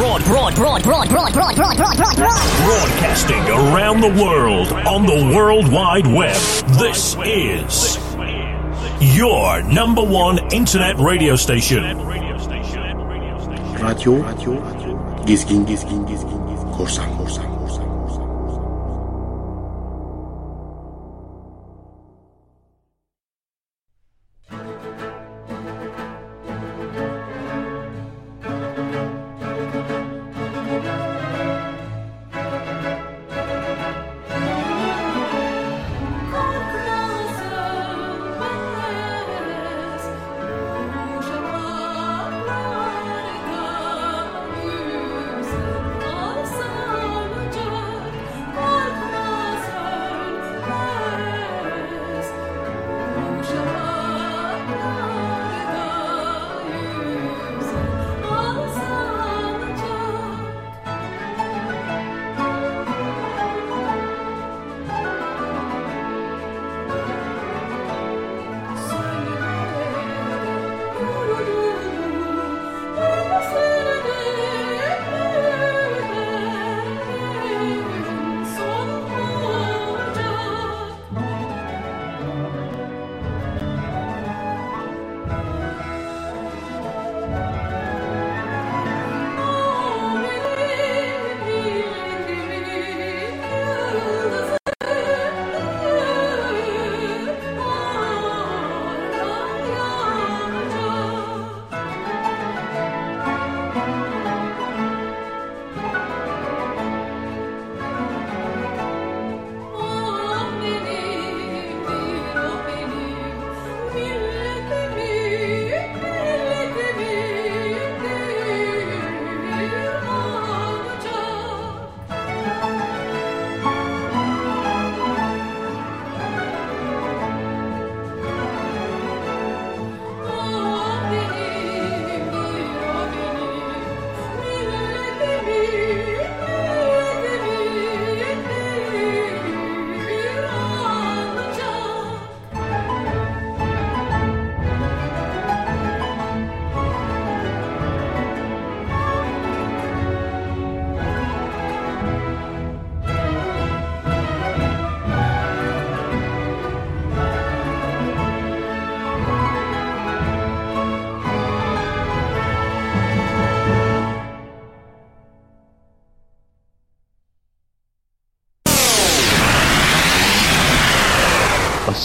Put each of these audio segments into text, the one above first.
Broad, broad, broad, broad, broad, broad, broad, broad, broad, broad. Broadcasting around the world on the World Wide Web. This is your number one internet radio station. Radyo, radyo, gizgin, gizgin, gizgin, korsan, korsan, korsan.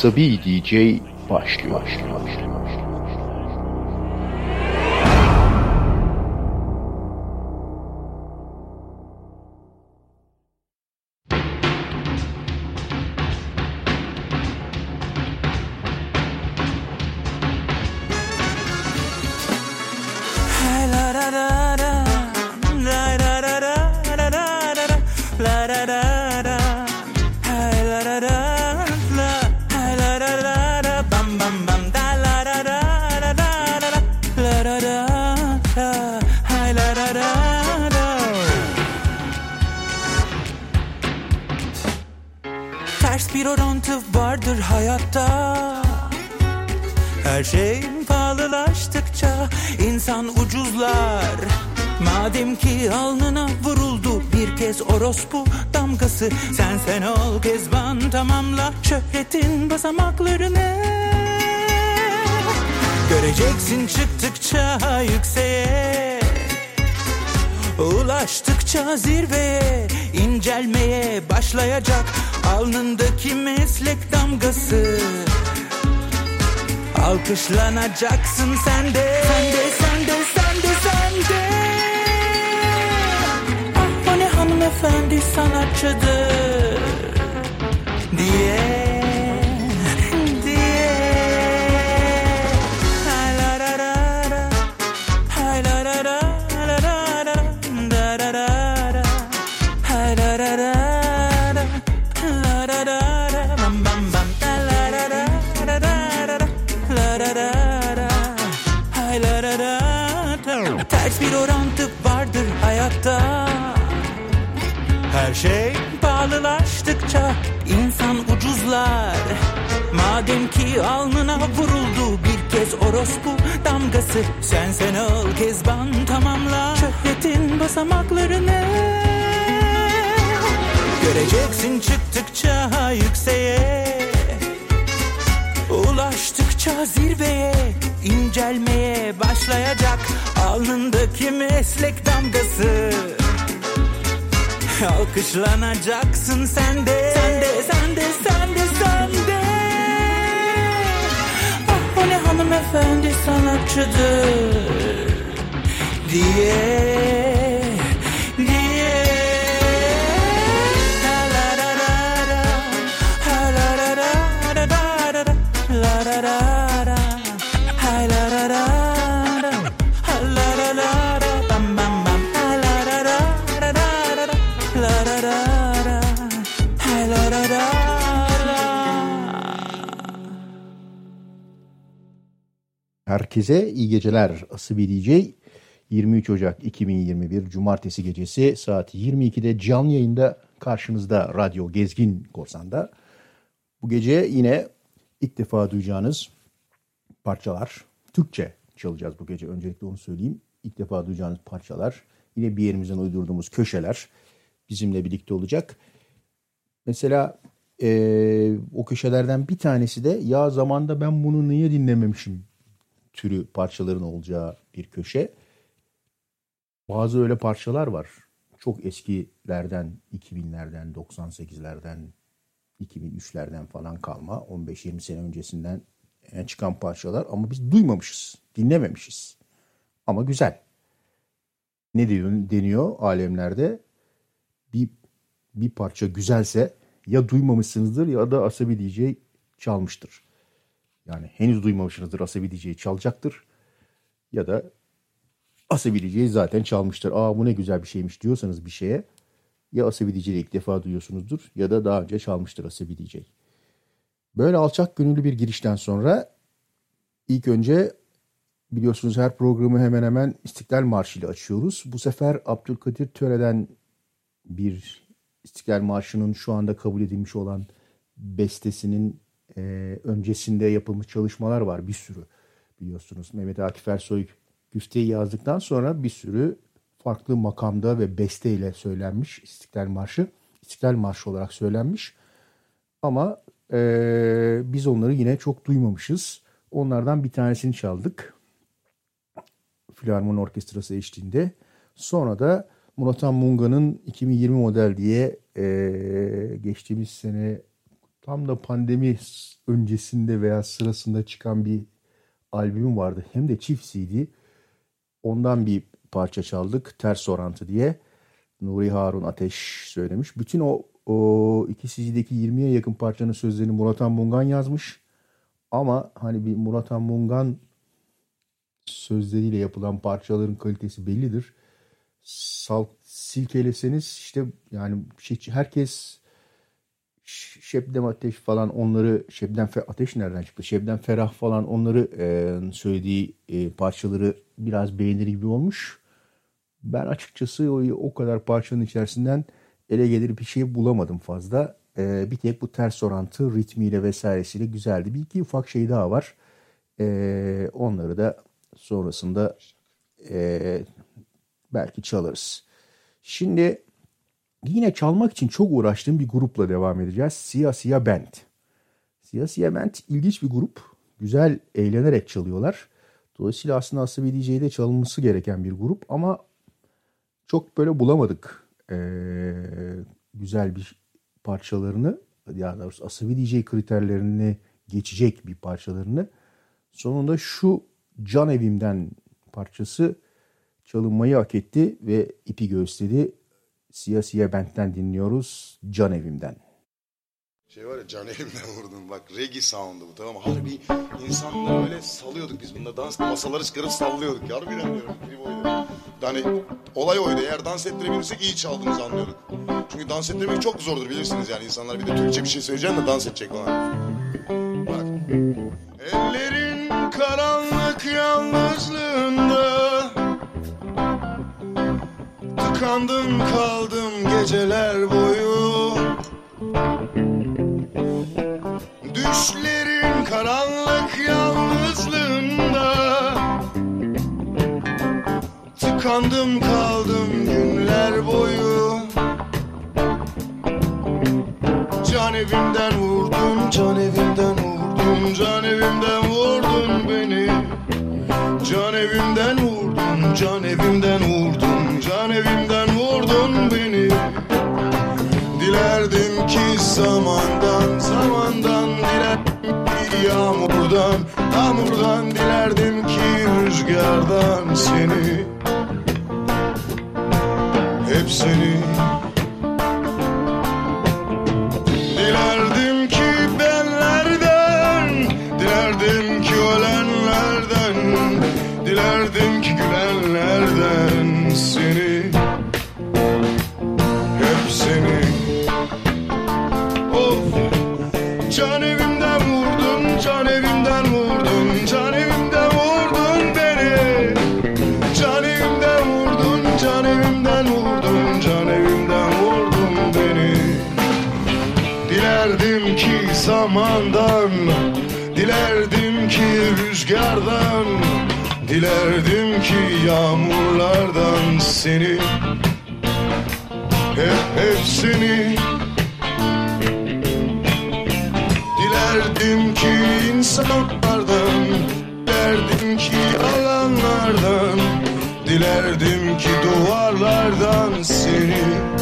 Asabi DJ başlıyor. başlıyor. Sen sen ol kezban tamamla şöhretin basamaklarını. Göreceksin çıktıkça yükseğe Ulaştıkça zirveye incelmeye başlayacak Alnındaki meslek damgası. Alkışlanacaksın sen de. Sen de sen de sen de sen de efendi sanatçıdır diye. Pahalılaştıkça insan ucuzlar. Madem ki alnına vuruldu bir kez orospu damgası Sen sen ol kezban tamamla. Şöhret yükselttin basamaklarını Göreceksin çıktıkça yükseğe. Ulaştıkça zirveye incelmeye başlayacak Alnındaki meslek damgası Alkışlanacaksın sen de. Sen de sen de sen de sen de. Ah o ne hanımefendi sanatçıdır Diye Herkese iyi geceler. Asibi DJ 23 Ocak 2021 Cumartesi gecesi saat 22'de canlı yayında karşınızda Radyo Gezgin Korsan'da. Bu gece yine ilk defa duyacağınız parçalar. Türkçe çalacağız bu gece. Öncelikle onu söyleyeyim. İlk defa duyacağınız parçalar. Yine bir yerimizden uydurduğumuz köşeler bizimle birlikte olacak. Mesela eee, o köşelerden bir tanesi de ya zamanda ben bunu niye dinlememişim türü parçaların olacağı bir köşe. Bazı öyle parçalar var. Çok eskilerden, 2000'lerden, 98'lerden, 2003'lerden falan kalma. 15-20 sene öncesinden e, çıkan parçalar ama biz duymamışız, dinlememişiz. Ama güzel. Ne diyor, deniyor alemlerde? Bir, bir parça güzelse ya duymamışsınızdır ya da Asabi DJ çalmıştır. Yani henüz duymamışsınızdır Asabi DJ çalacaktır. Ya da Asabi DJ zaten çalmıştır. Aa bu ne güzel bir şeymiş diyorsanız bir şeye ya Asabi DJ'yi ilk defa duyuyorsunuzdur ya da daha önce çalmıştır Asabi DJ. Böyle alçak gönüllü bir girişten sonra ilk önce biliyorsunuz her programı hemen hemen İstiklal Marşı ile açıyoruz. Bu sefer Abdülkadir Töre'den bir İstiklal Marşı'nın şu anda kabul edilmiş olan bestesinin e, öncesinde yapılmış çalışmalar var bir sürü biliyorsunuz. Mehmet Akif Ersoy güfteyi yazdıktan sonra bir sürü farklı makamda ve besteyle söylenmiş İstiklal Marşı. İstiklal Marşı olarak söylenmiş. Ama e, biz onları yine çok duymamışız. Onlardan bir tanesini çaldık. Filarmon Orkestrası eşliğinde. Sonra da Murat Munga'nın 2020 model diye e, geçtiğimiz sene tam da pandemi öncesinde veya sırasında çıkan bir albüm vardı. Hem de çift CD. Ondan bir parça çaldık. Ters Orantı diye. Nuri Harun Ateş söylemiş. Bütün o, o iki CD'deki 20'ye yakın parçanın sözlerini Murat Han Mungan yazmış. Ama hani bir Murat Han Mungan sözleriyle yapılan parçaların kalitesi bellidir. Sal, silkeleseniz işte yani şey, herkes Şebnem Ateş falan onları Şebnem Fe- Ateş nereden çıktı? Şebnem Ferah falan onları e, söylediği e, parçaları biraz beğenir gibi olmuş. Ben açıkçası o, o kadar parçanın içerisinden ele gelir bir şey bulamadım fazla. E, bir tek bu ters orantı ritmiyle vesairesiyle güzeldi. Bir iki ufak şey daha var. E, onları da sonrasında e, belki çalarız. Şimdi Yine çalmak için çok uğraştığım bir grupla devam edeceğiz. Siyah Siyah Band. Siyah Siyah Band ilginç bir grup. Güzel eğlenerek çalıyorlar. Dolayısıyla aslında Asabi DJ'de çalınması gereken bir grup ama çok böyle bulamadık ee, güzel bir parçalarını. Yani doğrusu Asabi DJ kriterlerini geçecek bir parçalarını. Sonunda şu Can Evim'den parçası çalınmayı hak etti ve ipi gösterdi. Siyah Band'den dinliyoruz. Can Evim'den. Şey var ya can elimden vurdum bak reggae sound'u bu tamam? Harbi insanları böyle salıyorduk biz bunda dans masaları çıkarıp sallıyorduk. Harbiden diyorum klip oydu. Yani olay oydu eğer dans ettirebilirsek iyi çaldığımızı anlıyorduk. Çünkü dans ettirmek çok zordur bilirsiniz yani insanlar bir de Türkçe bir şey söyleyeceksin de dans edecek falan. Bak. Ellerin karanlık yalnızlığında Tıkandım kaldım geceler boyu. Düşlerin karanlık yalnızlığında. Kandım kaldım günler boyu. Can evimden vurdun, can evimden vurdun, can evimden vurdun beni. Can evimden vurdun, can evimden vurdun, Dilerdim ki zamandan, zamandan dilerdim ki yağmurdan, yağmurdan dilerdim ki rüzgardan seni. Hep seni. Dilerdim ki benlerden Dilerdim ki ölenlerden Dilerdim ki gülenlerden Seni. Hep seni zamandan Dilerdim ki rüzgardan Dilerdim ki yağmurlardan seni. Hep hepsini Dilerdim ki insanlardan Dilerdim ki alanlardan Dilerdim ki duvarlardan seni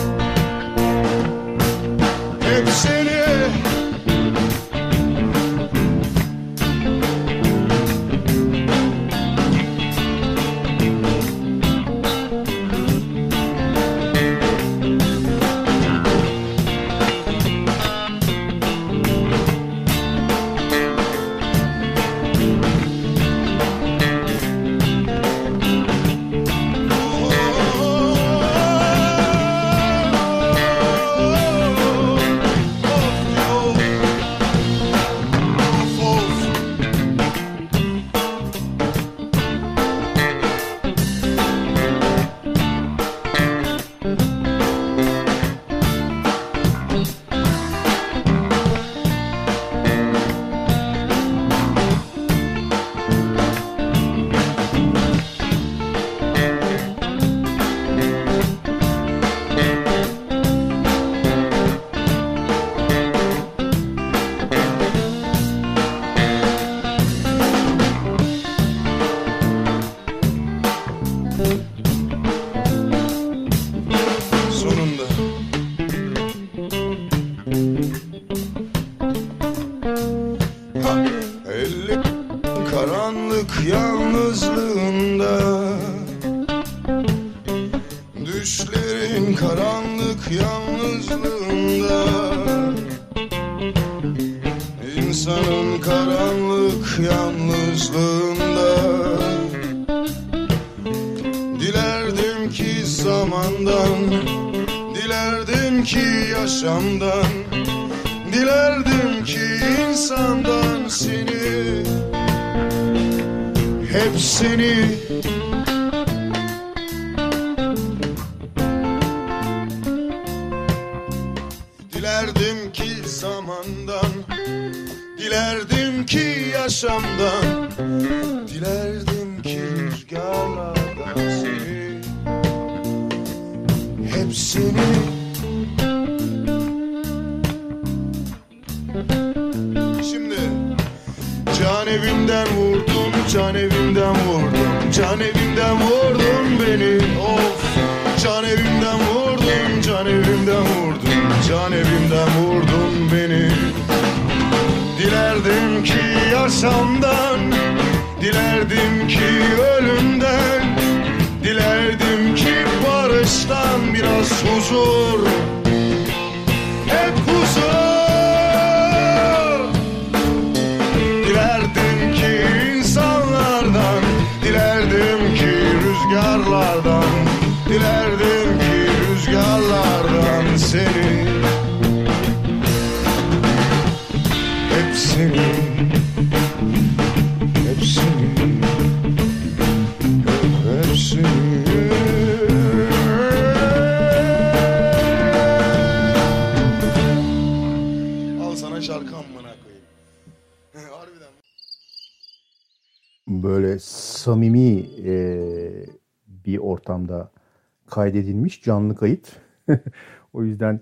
kaydedilmiş canlı kayıt. o yüzden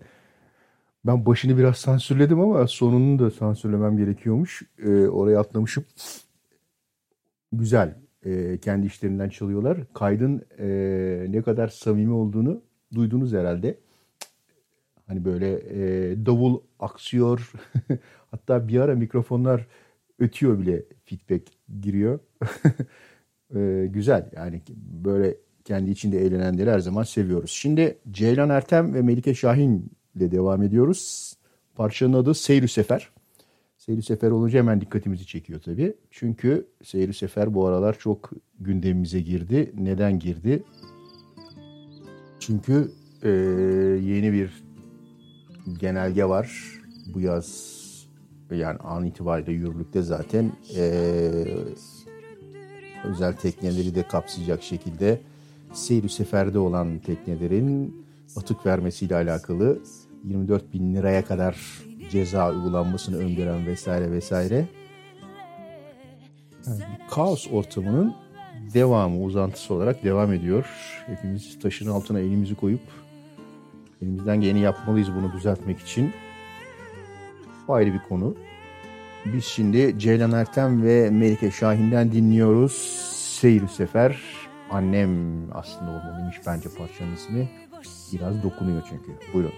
ben başını biraz sansürledim ama sonunu da sansürlemem gerekiyormuş. Ee, oraya atlamışım. Güzel. Ee, kendi işlerinden çalıyorlar. Kaydın e, ne kadar samimi olduğunu duydunuz herhalde. Hani böyle e, davul aksıyor. Hatta bir ara mikrofonlar ötüyor bile feedback giriyor. e, güzel yani böyle kendi içinde eğlenenleri her zaman seviyoruz. Şimdi Ceylan Ertem ve Melike Şahin ile devam ediyoruz. Parçanın adı Seyrü Sefer. Seyrü Sefer olunca hemen dikkatimizi çekiyor tabii. Çünkü Seyrü Sefer bu aralar çok gündemimize girdi. Neden girdi? Çünkü e, yeni bir genelge var. Bu yaz yani an itibariyle yürürlükte zaten e, özel tekneleri de kapsayacak şekilde seyri seferde olan teknelerin atık vermesiyle alakalı 24 bin liraya kadar ceza uygulanmasını öngören vesaire vesaire. Yani kaos ortamının devamı, uzantısı olarak devam ediyor. Hepimiz taşın altına elimizi koyup elimizden geleni yapmalıyız bunu düzeltmek için. Bu ayrı bir konu. Biz şimdi Ceylan Ertem ve Melike Şahin'den dinliyoruz. Seyir Sefer. Annem aslında olmalıymış bence parçanın ismi. Biraz dokunuyor çünkü. Buyurun.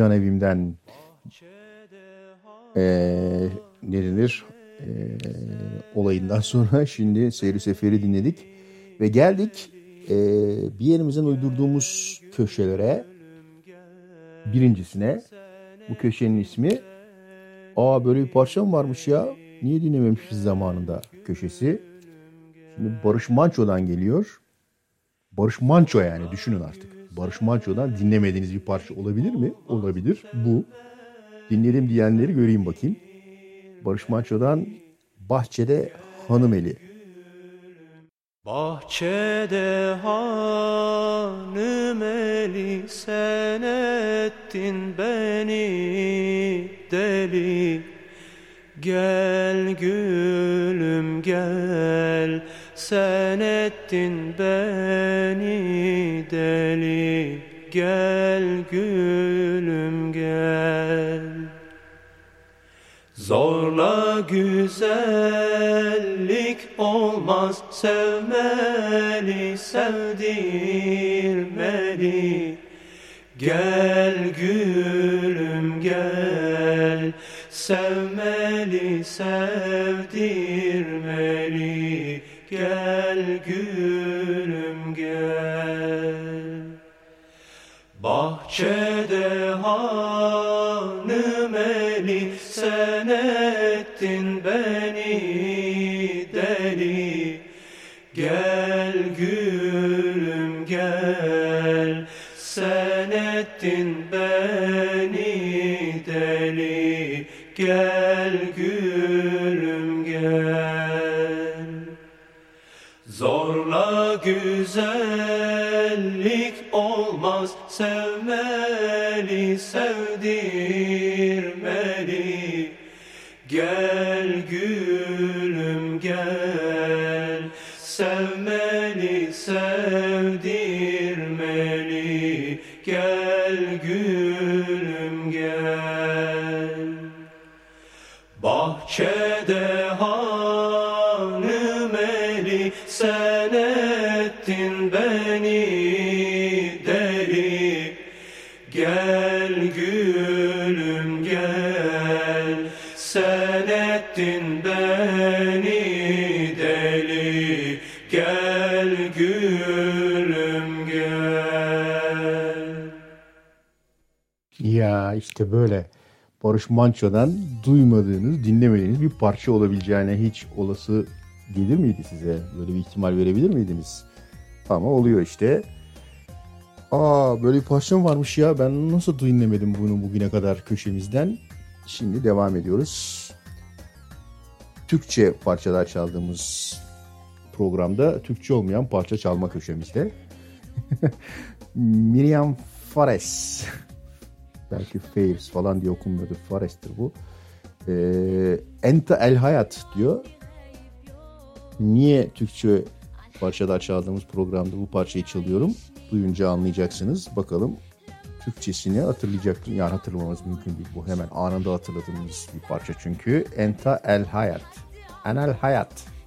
Can evimden eee ne denir Eee, olayından sonra şimdi Seyri Sefer'i dinledik ve geldik eee, bir yerimizden uydurduğumuz köşelere birincisine bu köşenin ismi Aa böyle bir parça mı varmış ya? Niye dinlememişiz zamanında köşesi? Şimdi Barış Manço'dan geliyor. Barış Manço yani düşünün artık. Barış Manço'dan dinlemediğiniz bir parça olabilir mi? Olabilir. Bu. Dinledim diyenleri göreyim bakayım. Barış Manço'dan Bahçede Hanımeli. Bahçede hanım eli sen ettin beni deli Gel gülüm gel sen ettin beni deli Gel gülüm gel. Zorla güzellik olmaz sevmeli sevdirmeli Gel gülüm gel sevmeli sevdirmeli Gel Bahçede sevmeli sevdirmeli. Gel gülüm gel. Sevmeli Ya işte böyle Barış Manço'dan duymadığınız, dinlemediğiniz bir parça olabileceğine hiç olası gelir miydi size? Böyle bir ihtimal verebilir miydiniz? Ama oluyor işte. Aa böyle bir parça mı varmış ya? Ben nasıl dinlemedim bunu bugüne kadar köşemizden? Şimdi devam ediyoruz. Türkçe parçalar çaldığımız programda Türkçe olmayan parça çalma köşemizde. Miriam Fares belki Fairs falan diye okunmuyordu. Fares'tir bu. E, Enta el hayat diyor. Niye Türkçe parçada çaldığımız programda bu parçayı çalıyorum? Duyunca anlayacaksınız. Bakalım Türkçesini hatırlayacak. Yani hatırlamamız mümkün değil. Bu hemen anında hatırladığımız bir parça çünkü. Enta el hayat. Enel hayat. Hayat.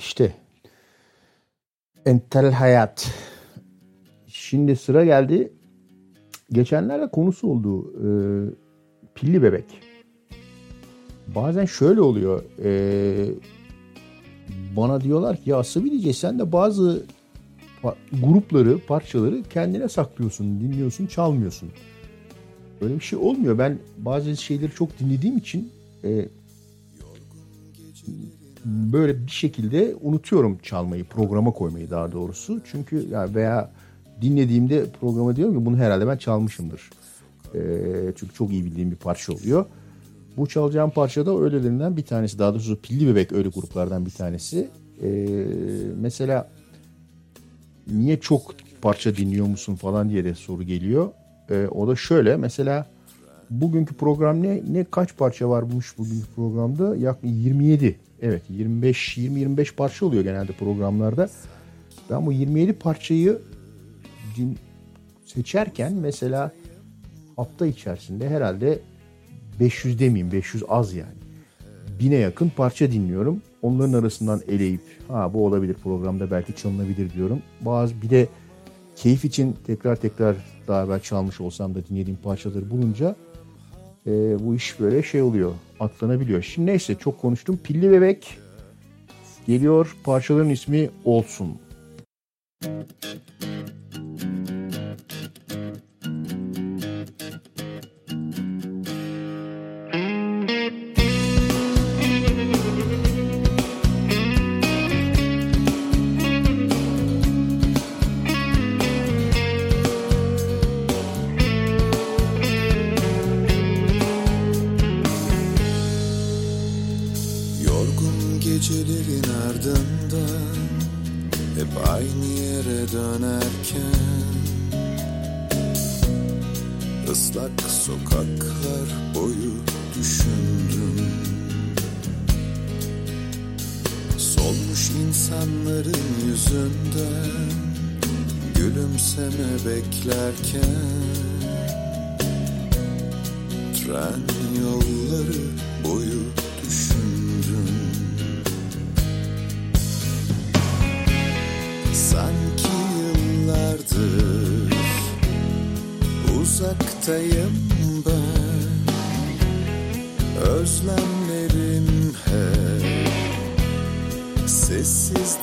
İşte entel hayat. Şimdi sıra geldi. Geçenlerde konusu oldu. Ee, pilli bebek. Bazen şöyle oluyor. Ee, bana diyorlar ki ya Sıvı sen de bazı grupları, parçaları kendine saklıyorsun, dinliyorsun, çalmıyorsun. Öyle bir şey olmuyor. Ben bazı şeyleri çok dinlediğim için e, böyle bir şekilde unutuyorum çalmayı, programa koymayı daha doğrusu. Çünkü ya veya dinlediğimde programa diyorum ki bunu herhalde ben çalmışımdır. E, çünkü çok iyi bildiğim bir parça oluyor. Bu çalacağım parça da öylelerinden bir tanesi. Daha doğrusu Pilli Bebek öyle gruplardan bir tanesi. E, mesela niye çok parça dinliyor musun falan diye de soru geliyor. E, o da şöyle mesela bugünkü program ne ne kaç parça varmış bugünkü programda? Yaklaşık 27. Evet 25 20 25 parça oluyor genelde programlarda. Ben bu 27 parçayı din, seçerken mesela hafta içerisinde herhalde 500 demeyeyim 500 az yani. Bine yakın parça dinliyorum. Onların arasından eleyip ha bu olabilir programda belki çalınabilir diyorum. Bazı bir de keyif için tekrar tekrar daha evvel çalmış olsam da dinlediğim parçaları bulunca e, bu iş böyle şey oluyor. Atlanabiliyor. Şimdi neyse çok konuştum. Pilli Bebek geliyor. Parçaların ismi Olsun. Yorgun dönerken ıslak sokaklar boyu düşündüm Solmuş insanların yüzünden Gülümseme beklerken Tren yolları boyu uzaktayım ben. Özlemlerim hep sessiz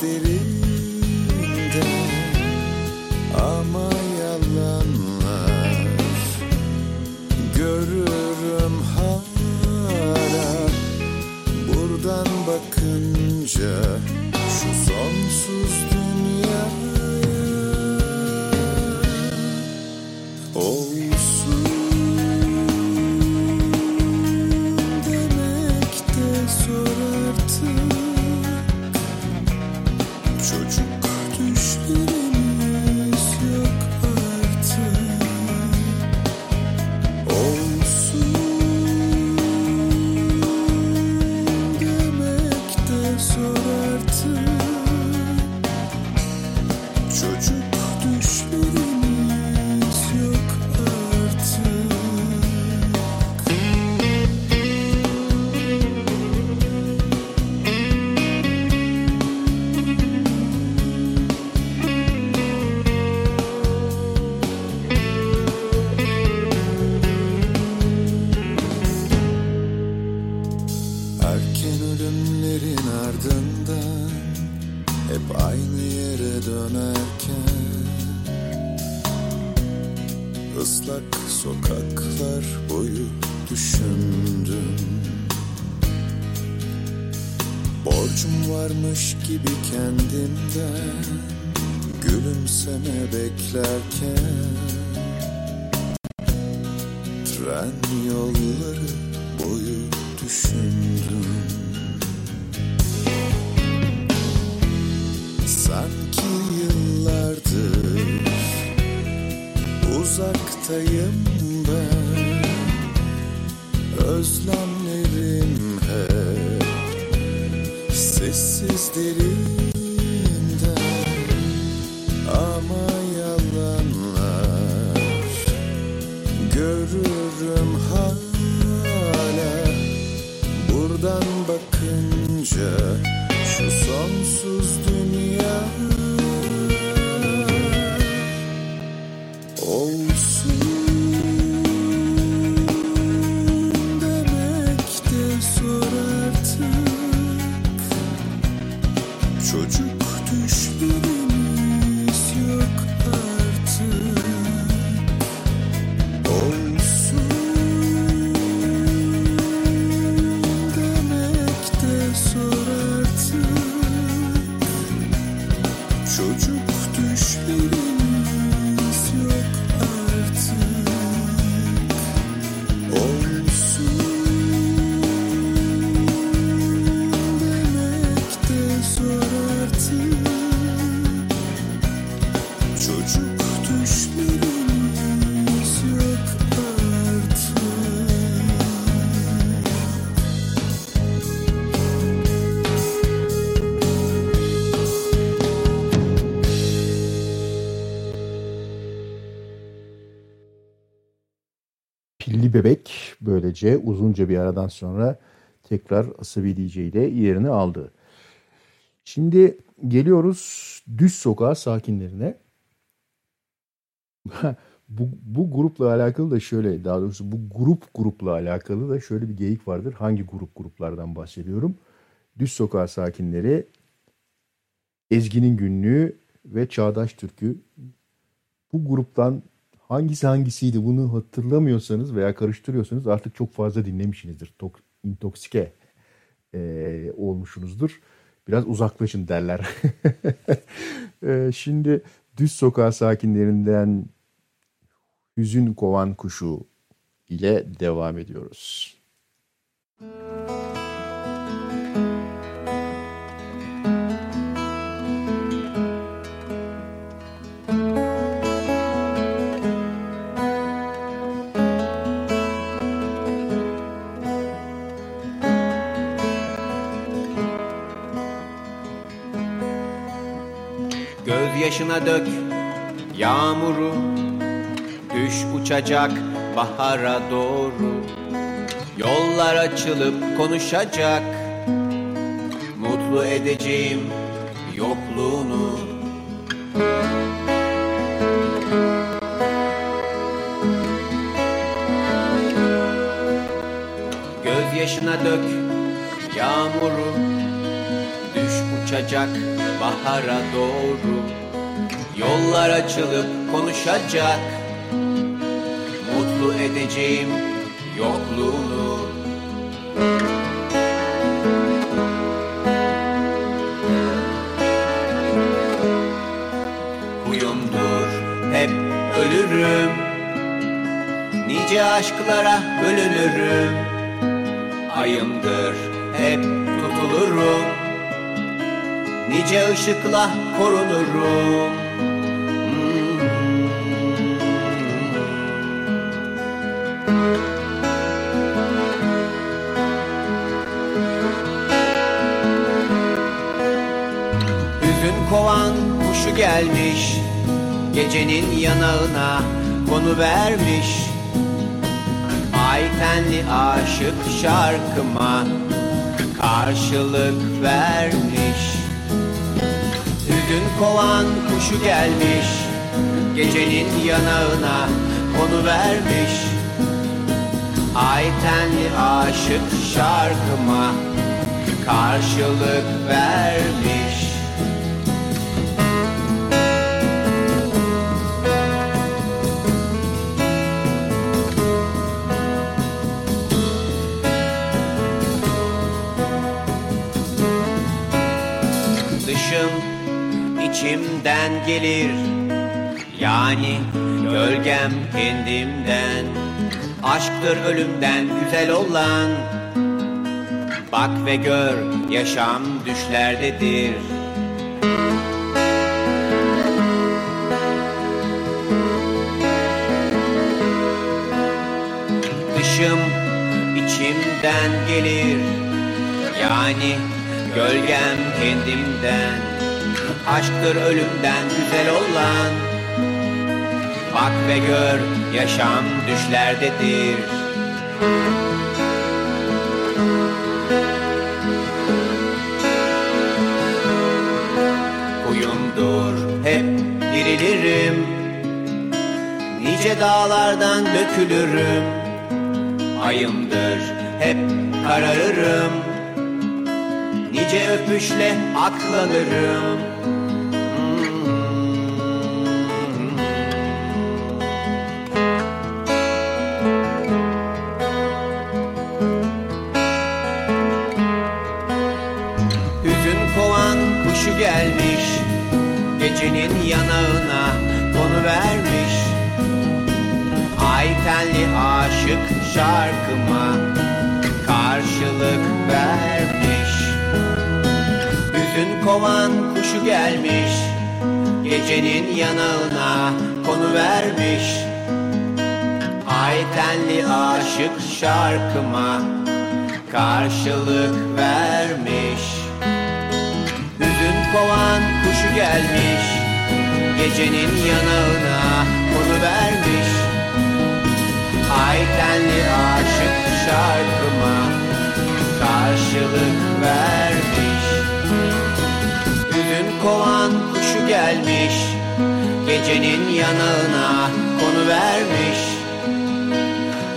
böylece uzunca bir aradan sonra tekrar Asabi DJ ile yerini aldı. Şimdi geliyoruz düz sokağa sakinlerine. bu, bu grupla alakalı da şöyle daha doğrusu bu grup grupla alakalı da şöyle bir geyik vardır. Hangi grup gruplardan bahsediyorum? Düz sokağa sakinleri, Ezgi'nin günlüğü ve Çağdaş Türkü. Bu gruptan hangisi hangisiydi bunu hatırlamıyorsanız veya karıştırıyorsanız artık çok fazla dinlemişsinizdir. Tok, intoksike e, olmuşsunuzdur. Biraz uzaklaşın derler. E, şimdi düz sokağa sakinlerinden Hüzün Kovan Kuşu ile devam ediyoruz. Gözyaşına dök yağmuru. Düş uçacak bahara doğru. Yollar açılıp konuşacak. Mutlu edeceğim yokluğunu. Gözyaşına dök yağmuru uçacak bahara doğru. Yollar açılıp konuşacak. Mutlu edeceğim yokluğunu. Huyumdur hep ölürüm. Nice aşklara bölünürüm. Ayımdır hep tutulurum Nice ışıkla korunurum. Hüzün kovan kuşu gelmiş Gecenin yanağına konu vermiş. Ay tenli aşık şarkıma karşılık vermiş Hüzün kovan kuşu gelmiş Gecenin yanağına konu vermiş. Ay tenli aşık şarkıma karşılık vermiş içimden gelir. Yani gölgem kendimden. Aşktır ölümden güzel olan. Bak ve gör yaşam düşlerdedir. Dışım içimden gelir. Yani gölgem kendimden Aşktır ölümden güzel olan. Bak ve gör yaşam düşlerdedir. Huyumdur hep dirilirim. Nice dağlardan dökülürüm. Ayımdır hep kararırım. Nice öpüşle aklanırım Gecenin yanağına konu vermiş. Ay tenli aşık şarkıma karşılık vermiş. Hüzün kovan kuşu gelmiş Gecenin yanağına konu vermiş. Ay tenli aşık şarkıma karşılık vermiş kovan kuşu gelmiş Gecenin yanağına konu vermiş. Ay tenli aşık şarkıma karşılık vermiş. Hüzün kovan kuşu gelmiş Gecenin yanağına konu vermiş.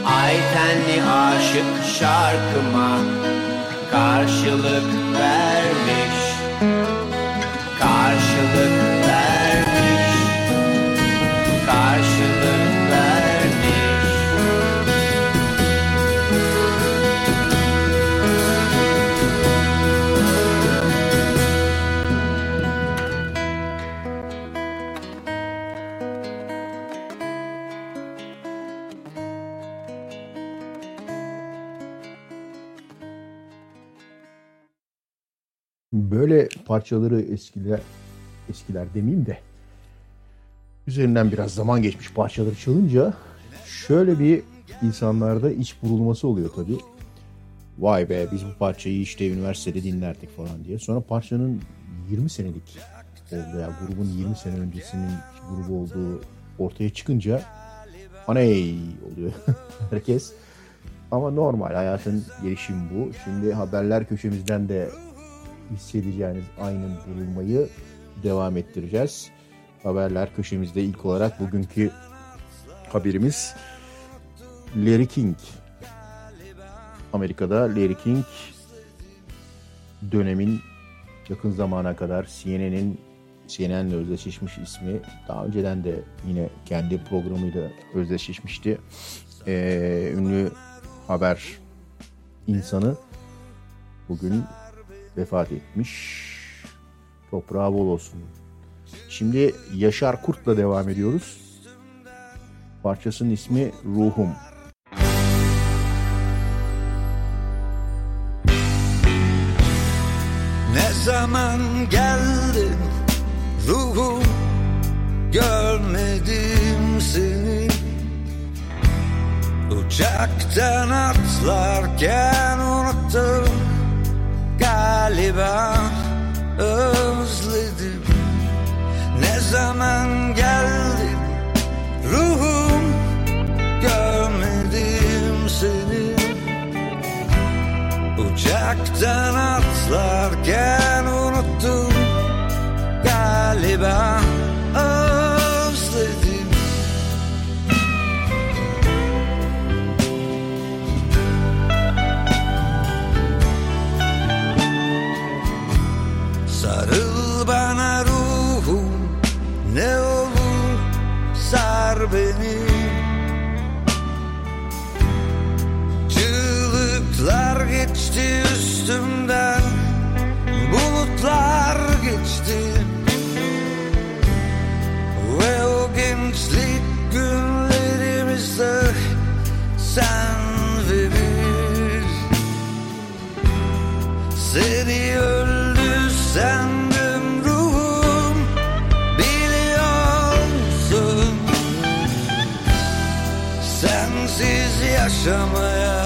Ay tenli aşık şarkıma karşılık vermiş Karşılık Böyle parçaları eskiler, eskiler demeyeyim de üzerinden biraz zaman geçmiş parçaları çalınca şöyle bir insanlarda iç burulması oluyor tabii. Vay be biz bu parçayı işte üniversitede dinlerdik falan diye. Sonra parçanın 20 senelik oldu ya grubun 20 sene öncesinin grubu olduğu ortaya çıkınca aney oluyor herkes. Ama normal hayatın gelişimi bu. Şimdi haberler köşemizden de hissedeceğiniz aynı bulunmayı devam ettireceğiz. Haberler köşemizde ilk olarak bugünkü haberimiz Larry King. Amerika'da Larry King dönemin yakın zamana kadar CNN'in CNN'le özdeşleşmiş ismi daha önceden de yine kendi programıyla özdeşleşmişti. Ee, ünlü haber insanı bugün vefat etmiş. Toprağı bol olsun. Şimdi Yaşar Kurt'la devam ediyoruz. Parçasının ismi Ruhum. Ne zaman geldin ruhum görmedim seni Uçaktan atlarken unuttum galiba özledim. Ne zaman geldin ruhum görmedim seni. Uçaktan atlarken unuttum galiba geçti üstümden Bulutlar geçti. Ve o gençlik günlerimizde Sen ve biz. Seni öldü sandım ruhum Biliyorsun Sensiz yaşamaya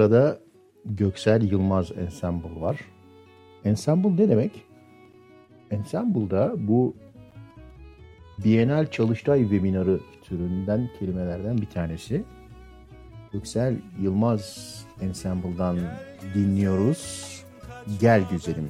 sırada Göksel Yılmaz Ensemble var. Ensemble ne demek? Ensemble'da bu Bienal Çalıştay Webinarı türünden kelimelerden bir tanesi. Göksel Yılmaz Ensemble'dan dinliyoruz. Gel güzelim.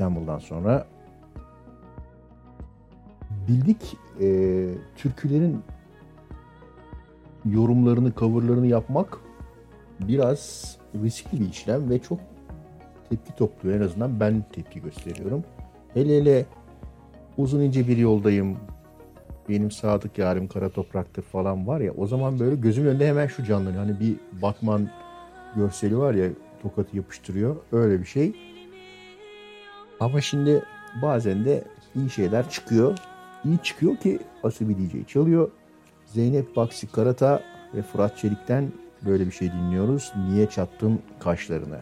Yılmaz Ensemble'dan sonra bildik e, türkülerin yorumlarını, coverlarını yapmak biraz riskli bir işlem ve çok tepki topluyor. En azından ben tepki gösteriyorum. Hele hele uzun ince bir yoldayım. Benim sadık yarim kara topraktır falan var ya o zaman böyle gözümün önünde hemen şu canlanıyor. Hani bir Batman görseli var ya tokatı yapıştırıyor. Öyle bir şey. Ama şimdi bazen de iyi şeyler çıkıyor. İyi çıkıyor ki Asibi DJ çalıyor. Zeynep Baksi Karata ve Fırat Çelik'ten böyle bir şey dinliyoruz. Niye çattın kaşlarını?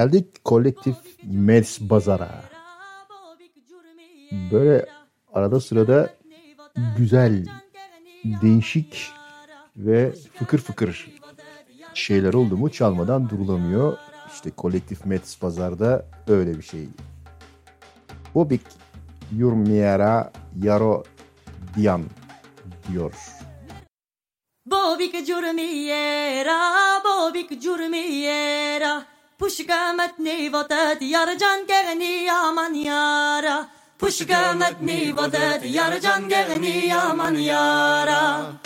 Geldik kolektif Mers Bazar'a. Böyle arada sırada güzel, değişik ve fıkır fıkır şeyler oldu mu çalmadan durulamıyor. İşte kolektif Mets Pazar'da öyle bir şey. Bobik Yurmiera Yaro Diyan diyor. Bobik giurmiera, bobik Пушкаматни вот это ярджан гэгни яман яра Пушкаматни вот это ярджан гэгни яман яра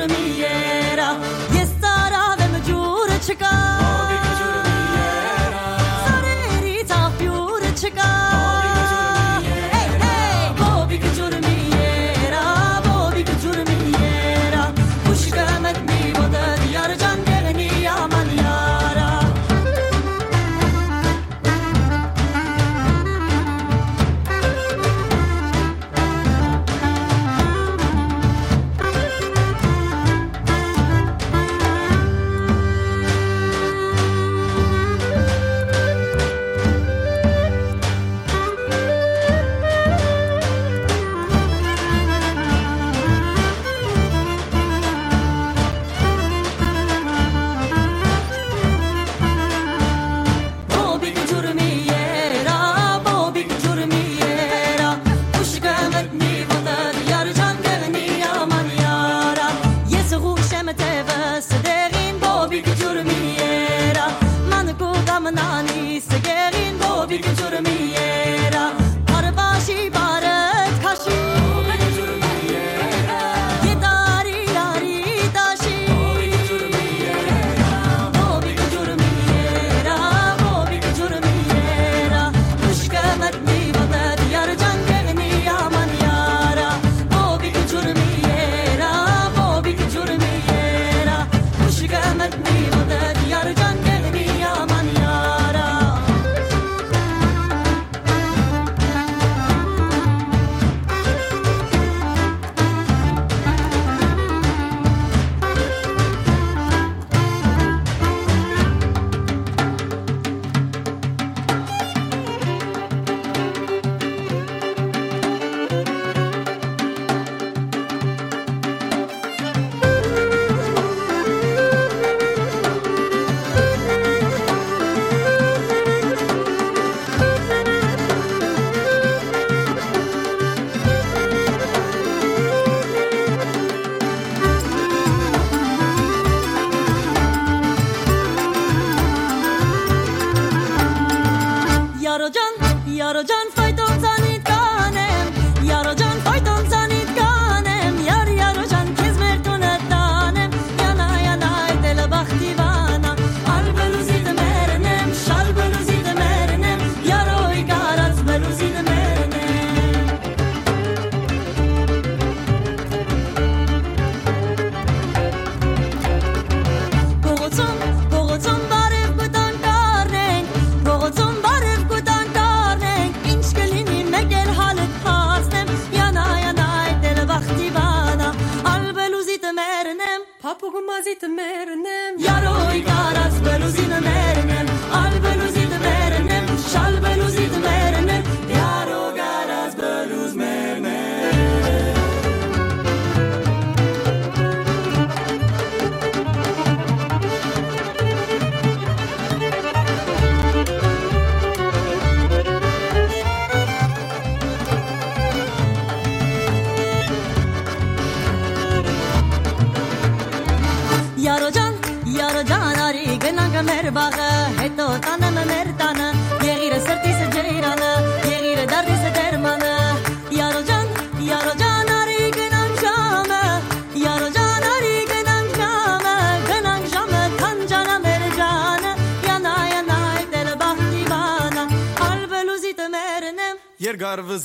to me, yeah.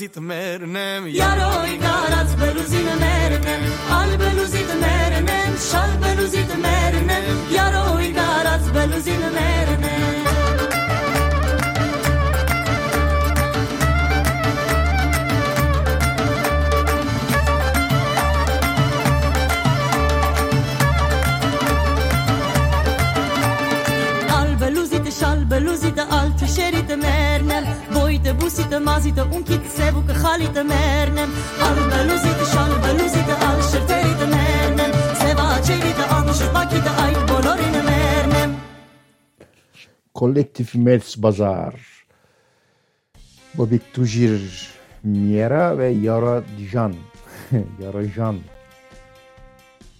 it matter kolektifimiz Bazar, Bobik Tujir, Miera ve Yara Dijan. Yara Jan.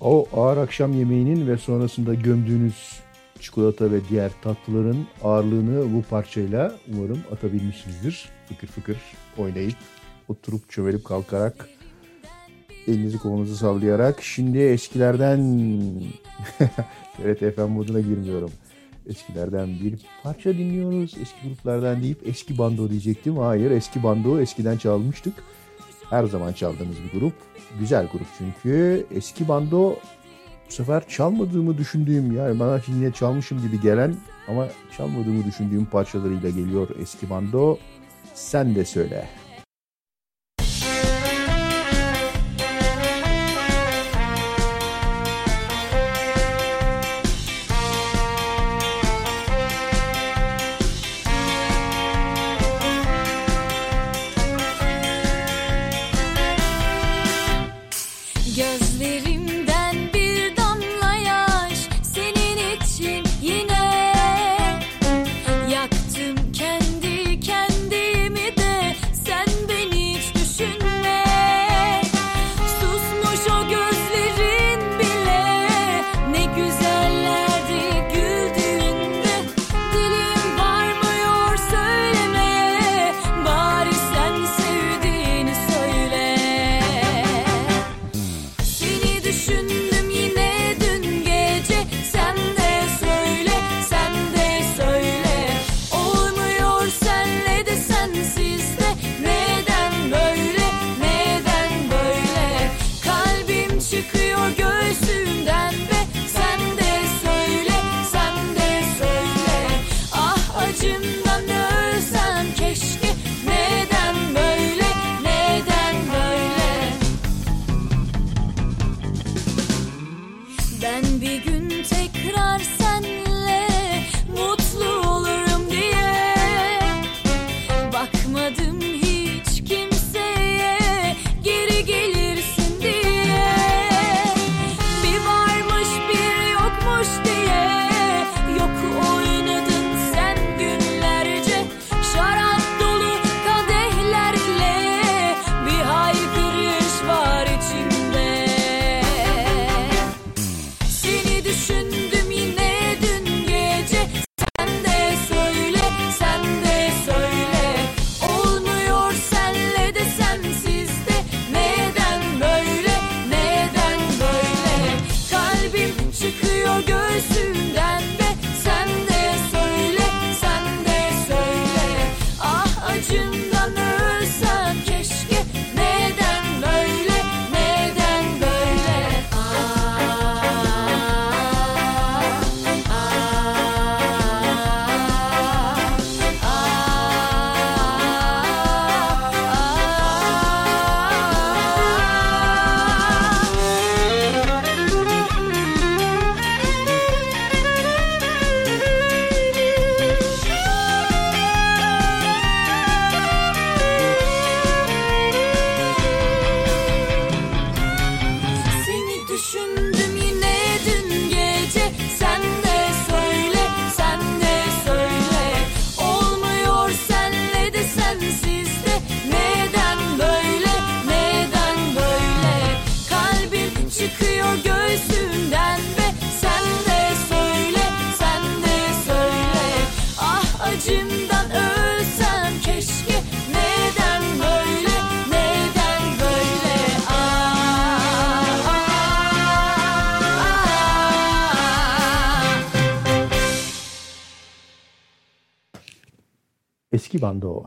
O ağır akşam yemeğinin ve sonrasında gömdüğünüz çikolata ve diğer tatlıların ağırlığını bu parçayla umarım atabilmişsinizdir. Fıkır fıkır oynayıp, oturup çömelip kalkarak, elinizi kolunuzu sallayarak. Şimdi eskilerden TRT FM moduna girmiyorum eskilerden bir parça dinliyoruz. Eski gruplardan deyip eski bando diyecektim. Hayır eski bando eskiden çalmıştık. Her zaman çaldığımız bir grup. Güzel grup çünkü. Eski bando bu sefer çalmadığımı düşündüğüm yani bana yine çalmışım gibi gelen ama çalmadığımı düşündüğüm parçalarıyla geliyor eski bando. Sen de söyle.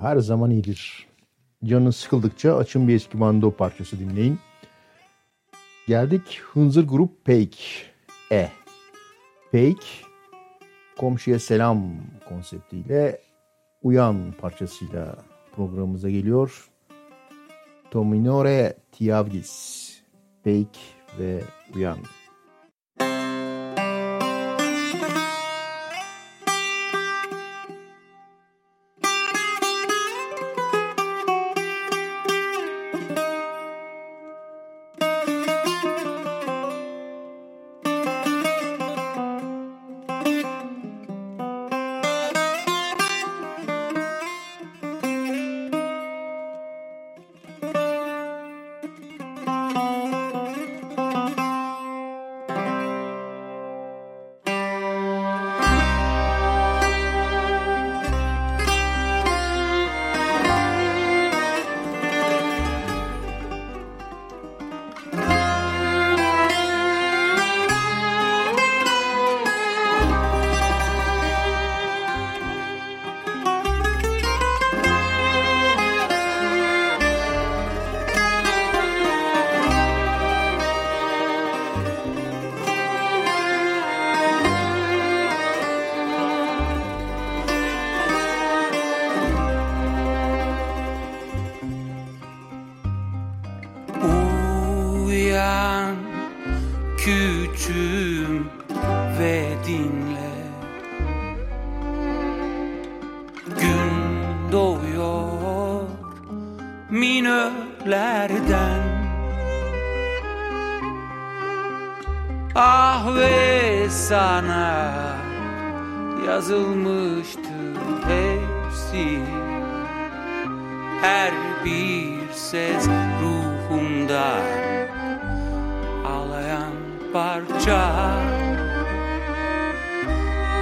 her zaman iyidir. Canın sıkıldıkça açın bir eski bando parçası dinleyin. Geldik Hınzır Grup Peik. E. Peik, komşuya selam konseptiyle Uyan parçasıyla programımıza geliyor. Tominore Tiavgis, Peik ve Uyan. Sana yazılmıştır hepsi. Her bir ses ruhumda ağlayan parça.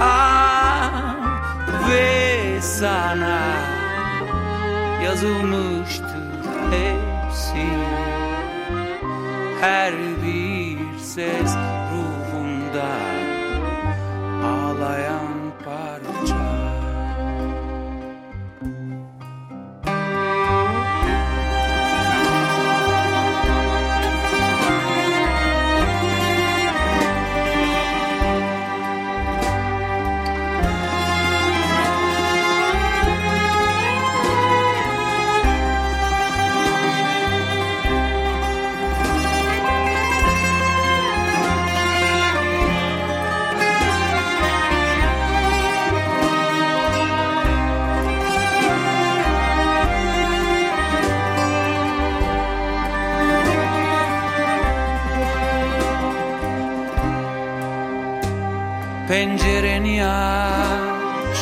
Ah ve sana yazılmıştır hepsi. Her bir ses ruhumda ağlayan parça Pencereni aç.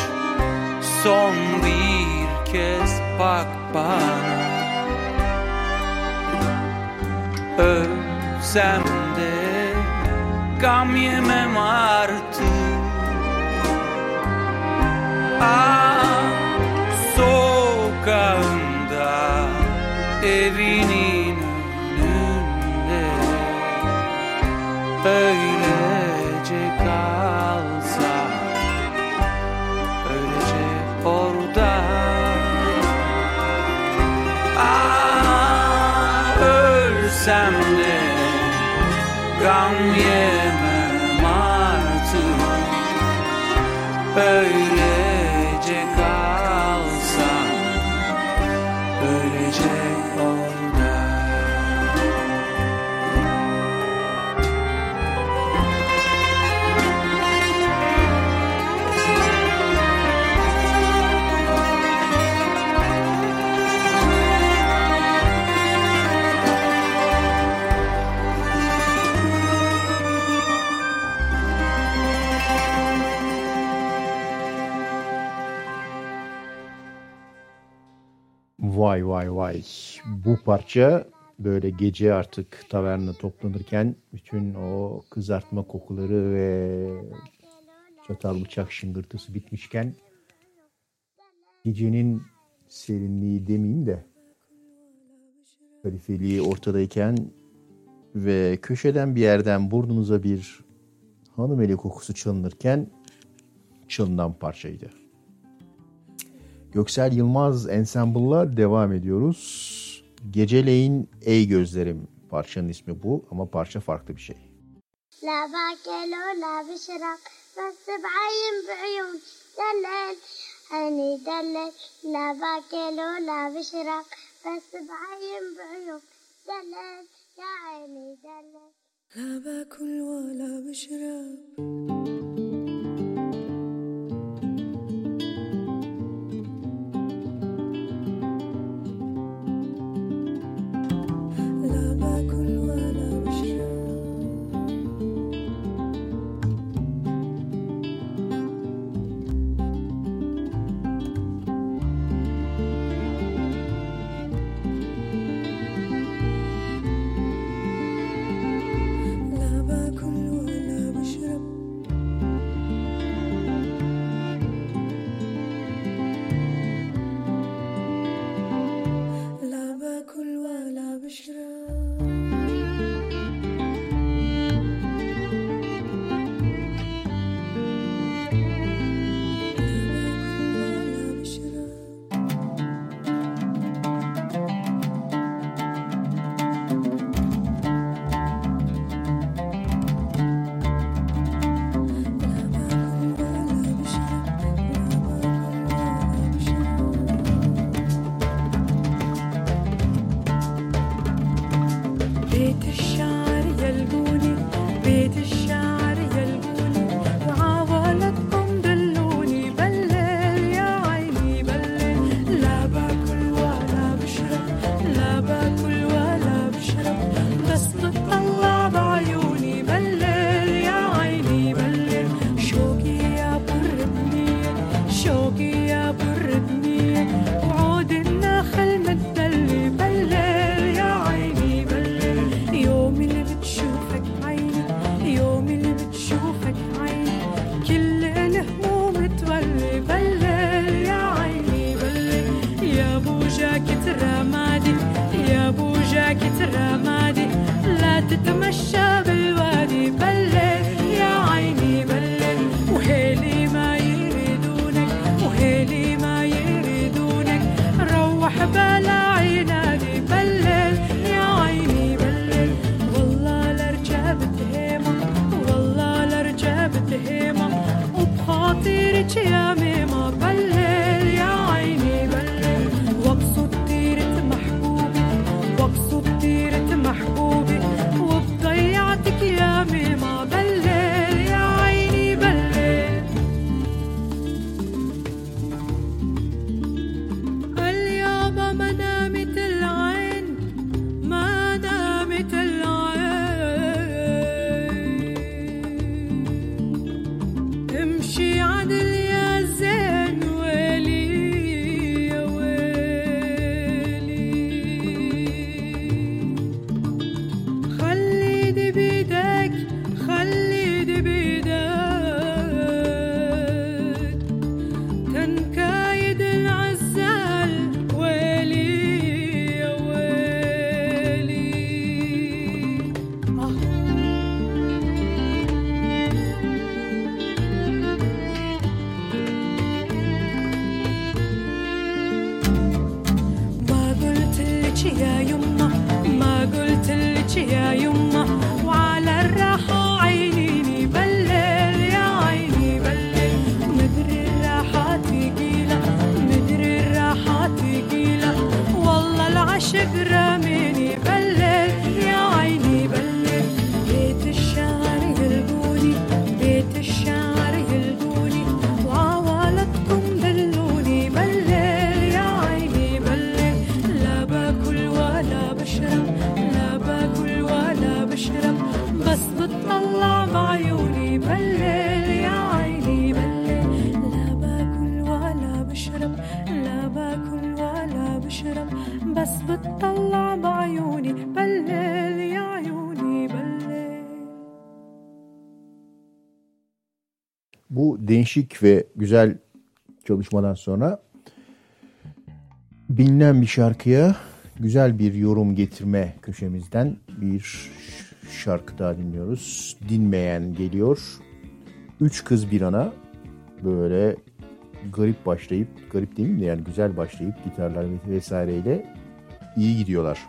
Son bir kez bak bana. Ölsem de Gam yemem artık. Ah sokağında Evinin önünde. Öylece 长夜漫漫啊只 Vay vay vay. Bu parça böyle gece artık taverna toplanırken bütün o kızartma kokuları ve çatal bıçak şıngırtısı bitmişken gecenin serinliği demeyeyim de kalifeliği ortadayken ve köşeden bir yerden burnunuza bir hanım eli kokusu çalınırken çalınan parçaydı. Göksel Yılmaz Ensemble'la devam ediyoruz. Geceleyin Ey Gözlerim parçanın ismi bu ama parça farklı bir şey. لا باكل ولا بشرب بس بعين بعيون دلل هني دلل لا باكل ولا بشرب بس بعين بعيون دلل يا عيني دلل لا باكل ولا بشرب bu değişik ve güzel çalışmadan sonra bilinen bir şarkıya güzel bir yorum getirme köşemizden bir şarkı daha dinliyoruz. Dinmeyen geliyor. Üç kız bir ana böyle garip başlayıp, garip değil mi yani güzel başlayıp gitarlar vesaireyle iyi gidiyorlar.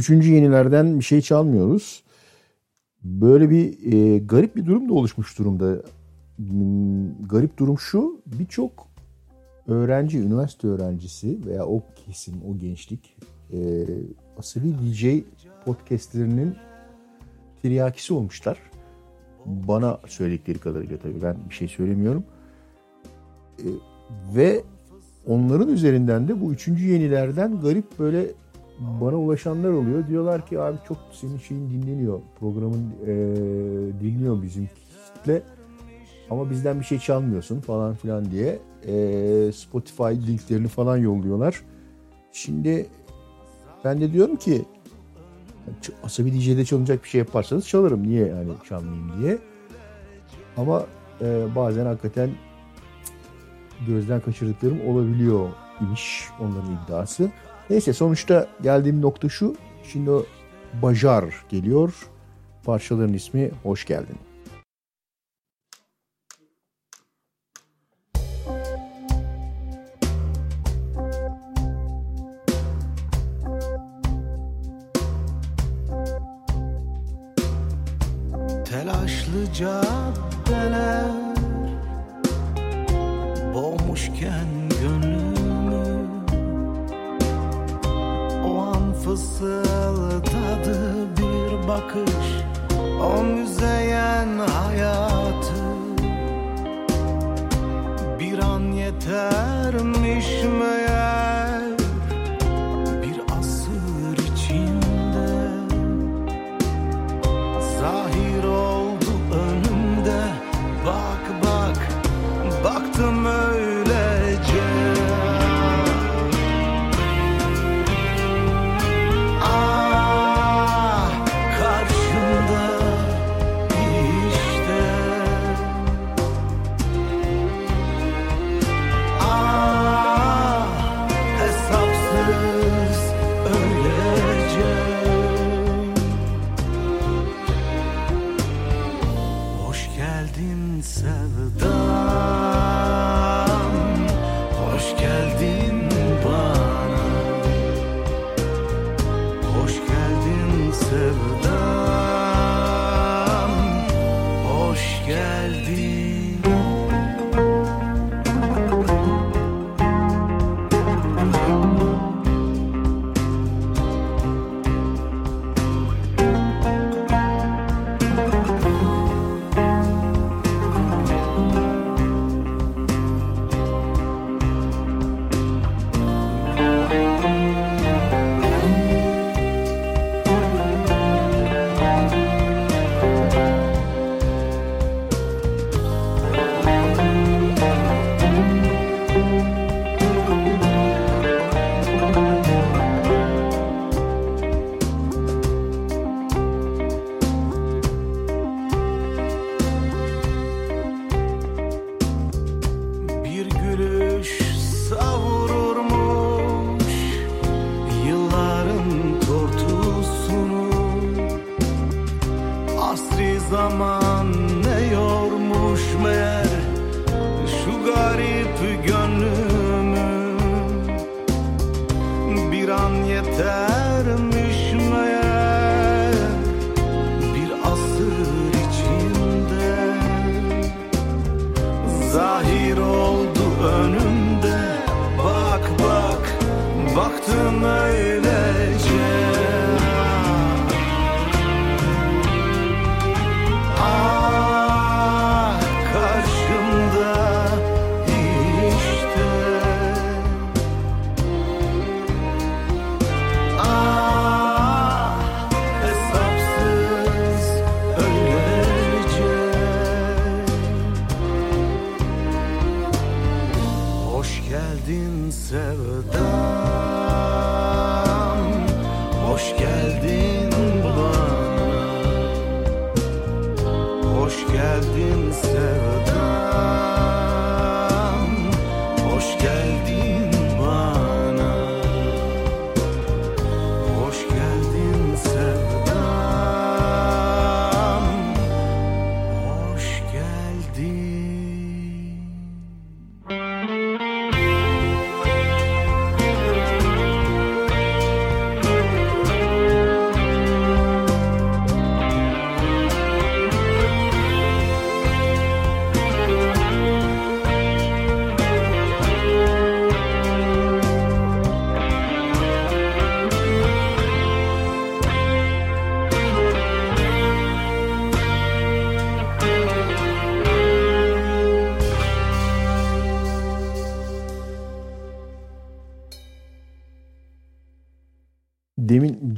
Üçüncü yenilerden bir şey çalmıyoruz. Böyle bir e, garip bir durum da oluşmuş durumda. Garip durum şu, birçok öğrenci, üniversite öğrencisi veya o kesim, o gençlik e, Asabi DJ podcastlerinin tiryakisi olmuşlar. Bana söyledikleri kadarıyla tabii ben bir şey söylemiyorum. E, ve onların üzerinden de bu üçüncü yenilerden garip böyle bana ulaşanlar oluyor. Diyorlar ki abi çok senin şeyin dinleniyor. Programın e, dinliyor bizim kitle. Ama bizden bir şey çalmıyorsun falan filan diye e, Spotify linklerini falan yolluyorlar. Şimdi ben de diyorum ki Asabi DJ'de çalınacak bir şey yaparsanız çalarım. Niye yani çalmayayım diye. Ama e, bazen hakikaten gözden kaçırdıklarım olabiliyor imiş onların iddiası. Neyse sonuçta geldiğim nokta şu. Şimdi o Bajar geliyor. Parçaların ismi Hoş Geldin.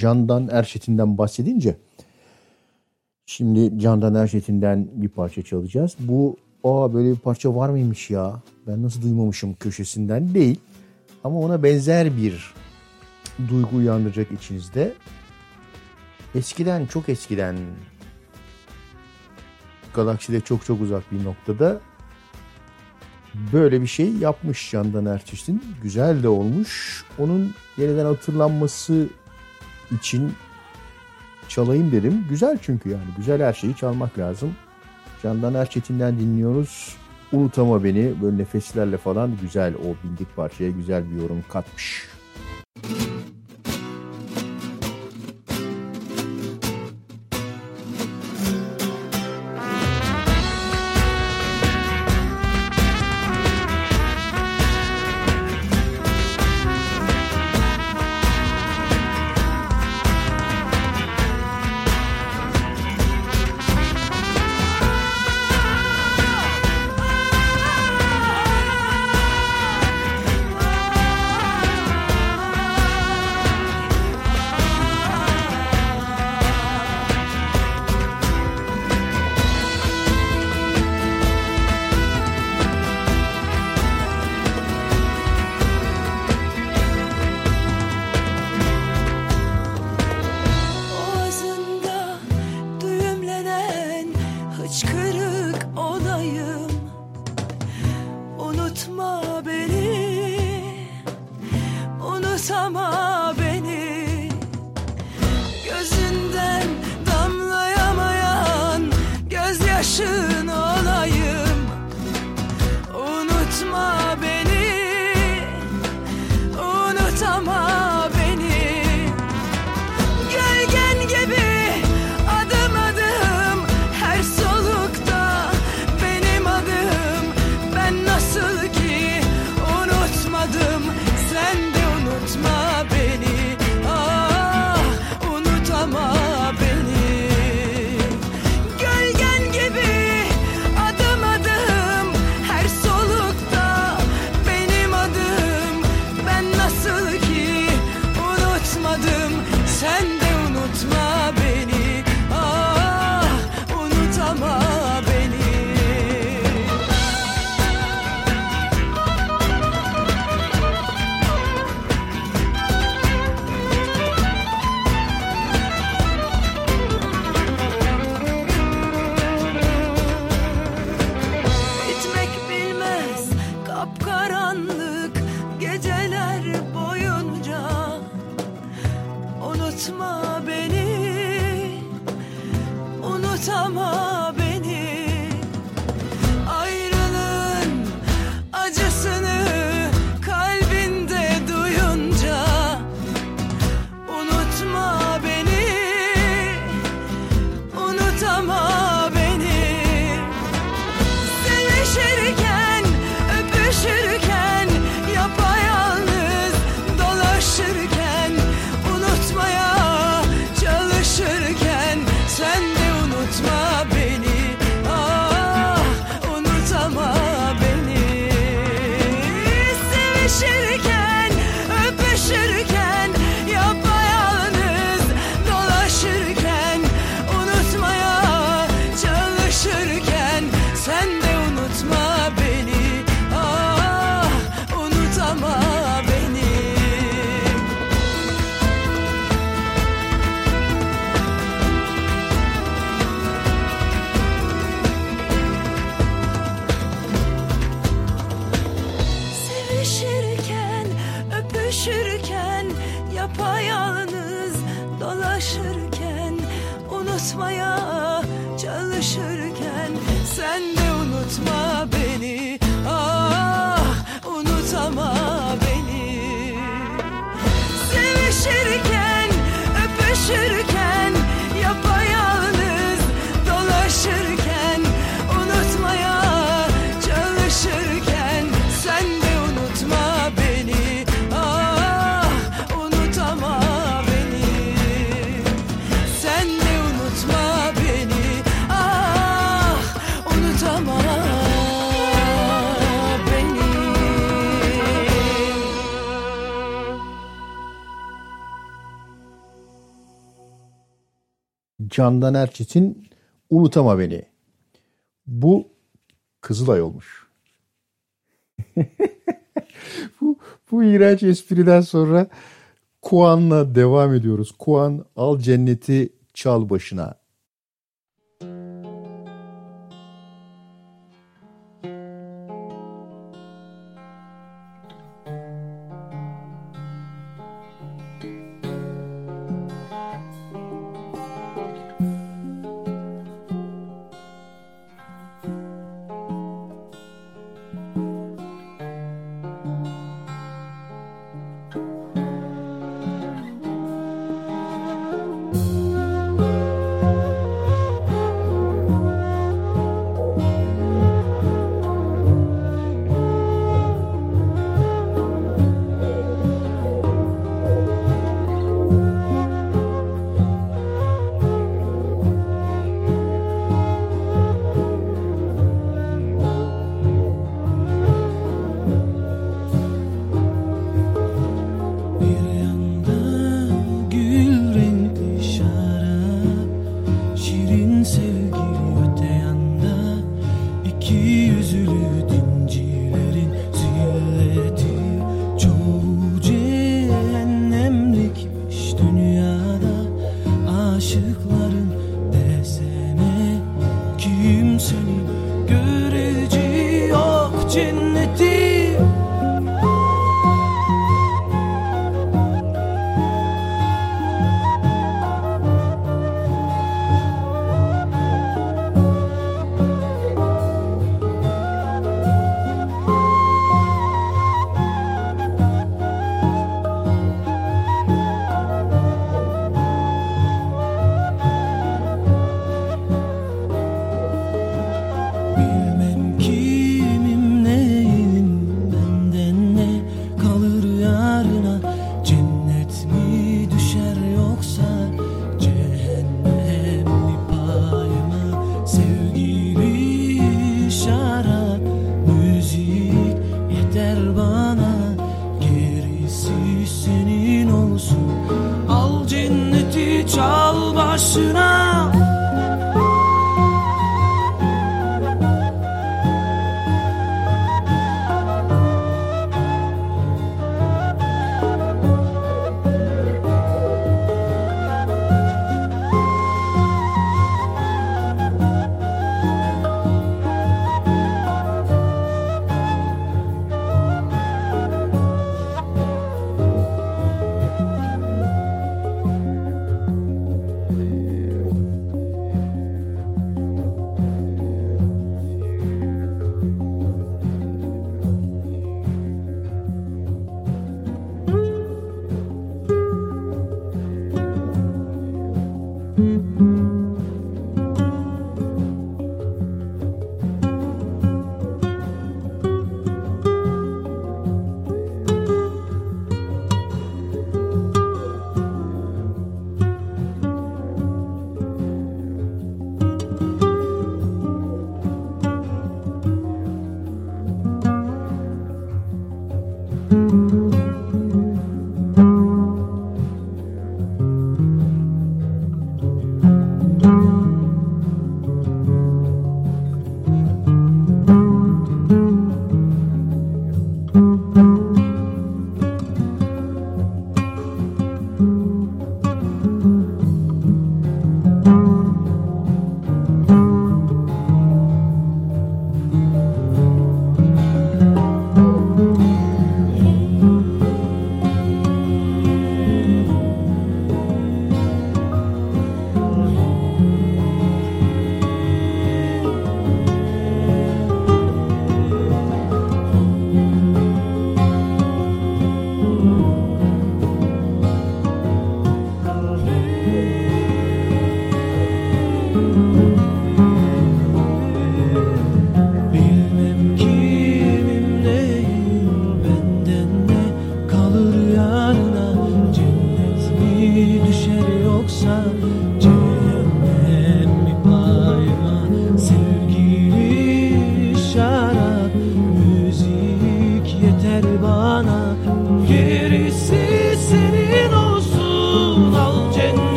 Candan Erçetin'den bahsedince şimdi Candan Erçetin'den bir parça çalacağız. Bu aa böyle bir parça var mıymış ya ben nasıl duymamışım köşesinden değil ama ona benzer bir duygu uyandıracak içinizde. Eskiden çok eskiden galakside çok çok uzak bir noktada böyle bir şey yapmış Candan Erçetin. Güzel de olmuş. Onun yeniden hatırlanması için çalayım dedim. Güzel çünkü yani. Güzel her şeyi çalmak lazım. Candan Erçetin'den dinliyoruz. Unutama beni böyle nefeslerle falan güzel o bildik parçaya güzel bir yorum katmış. Boğazında Candan Erçetin Unutama Beni. Bu Kızılay olmuş. bu, bu iğrenç espriden sonra Kuan'la devam ediyoruz. Kuan al cenneti çal başına.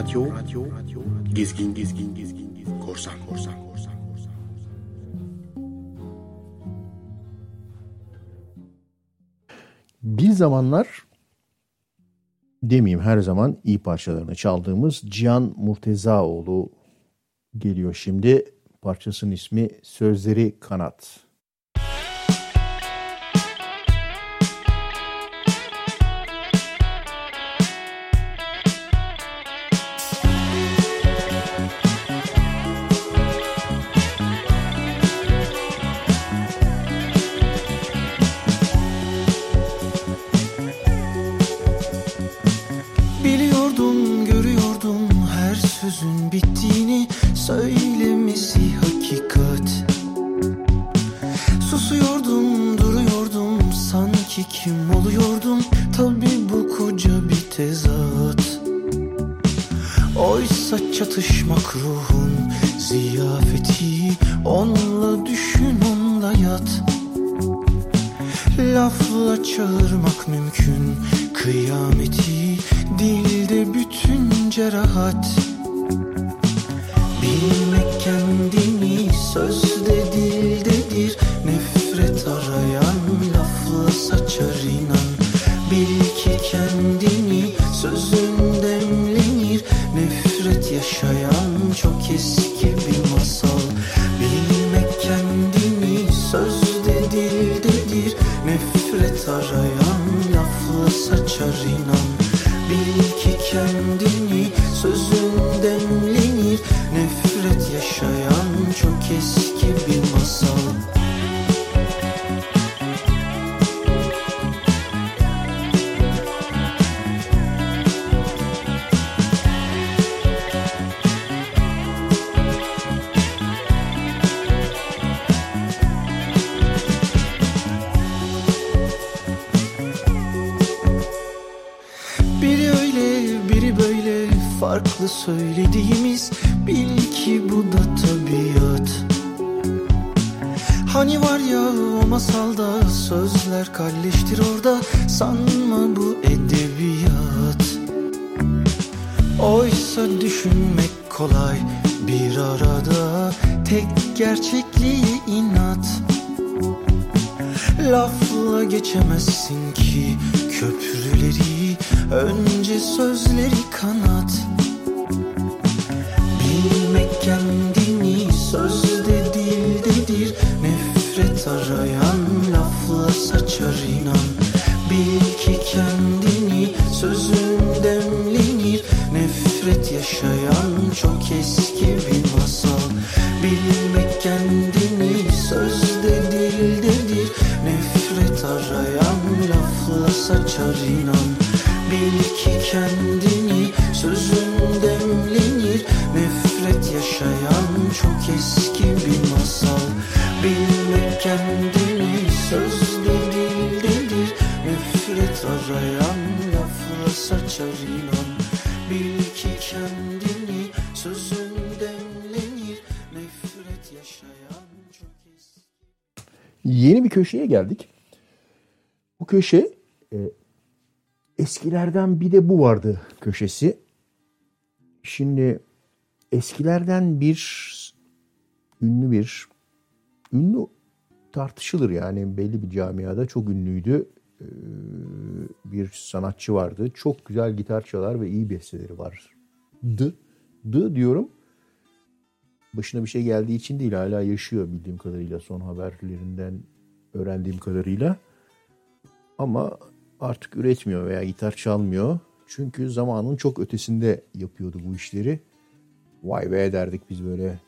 Radyo, radyo, gezgin, gezgin, gezgin, gezgin, korsan, korsan, korsan, korsan. Bir zamanlar demeyeyim her zaman iyi parçalarını çaldığımız Cihan Murtezaoğlu geliyor şimdi. Parçasının ismi Sözleri Kanat. Geldik. Bu köşe e, eskilerden bir de bu vardı köşesi. Şimdi eskilerden bir ünlü bir ünlü tartışılır yani belli bir camiada çok ünlüydü. Ee, bir sanatçı vardı. Çok güzel gitar çalar ve iyi besteleri vardı. Dı diyorum. Başına bir şey geldiği için değil hala yaşıyor bildiğim kadarıyla son haberlerinden öğrendiğim kadarıyla. Ama artık üretmiyor veya gitar çalmıyor. Çünkü zamanın çok ötesinde yapıyordu bu işleri. Vay be derdik biz böyle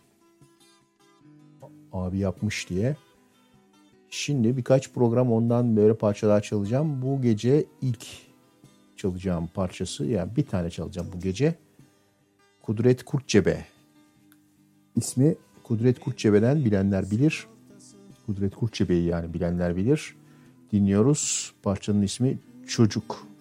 abi yapmış diye. Şimdi birkaç program ondan böyle parçalar çalacağım. Bu gece ilk çalacağım parçası yani bir tane çalacağım bu gece. Kudret Kurtçebe. İsmi Kudret Kurtçebe'den bilenler bilir. Kudret Kurtçebe'yi yani bilenler bilir. Dinliyoruz. Parçanın ismi Çocuk.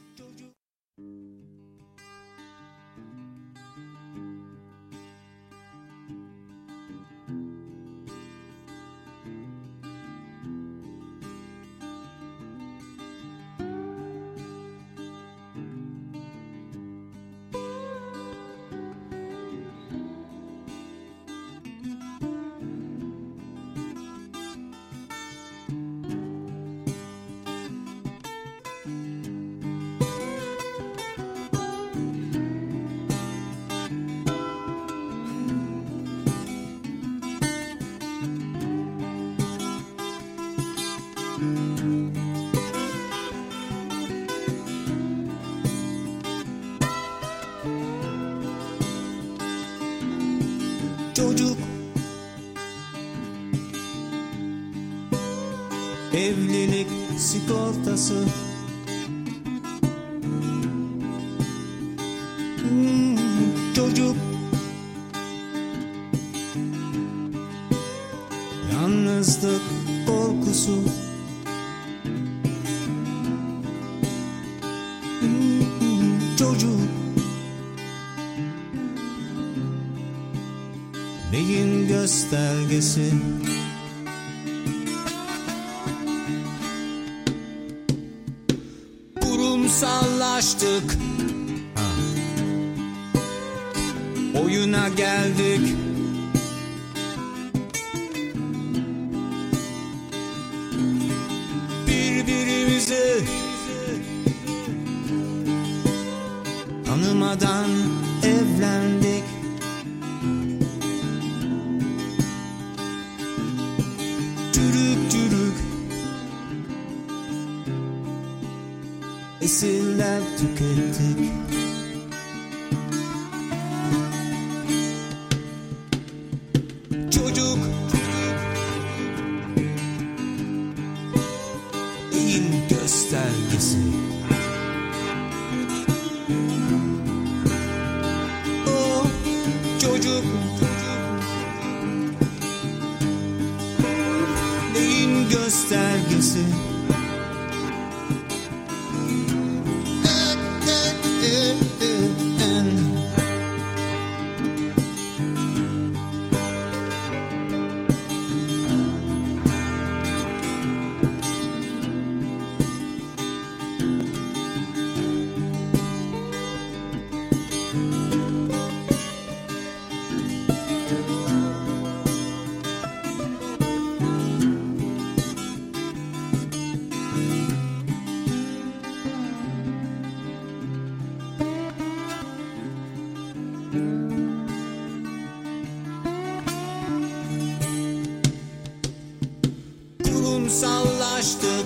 Still.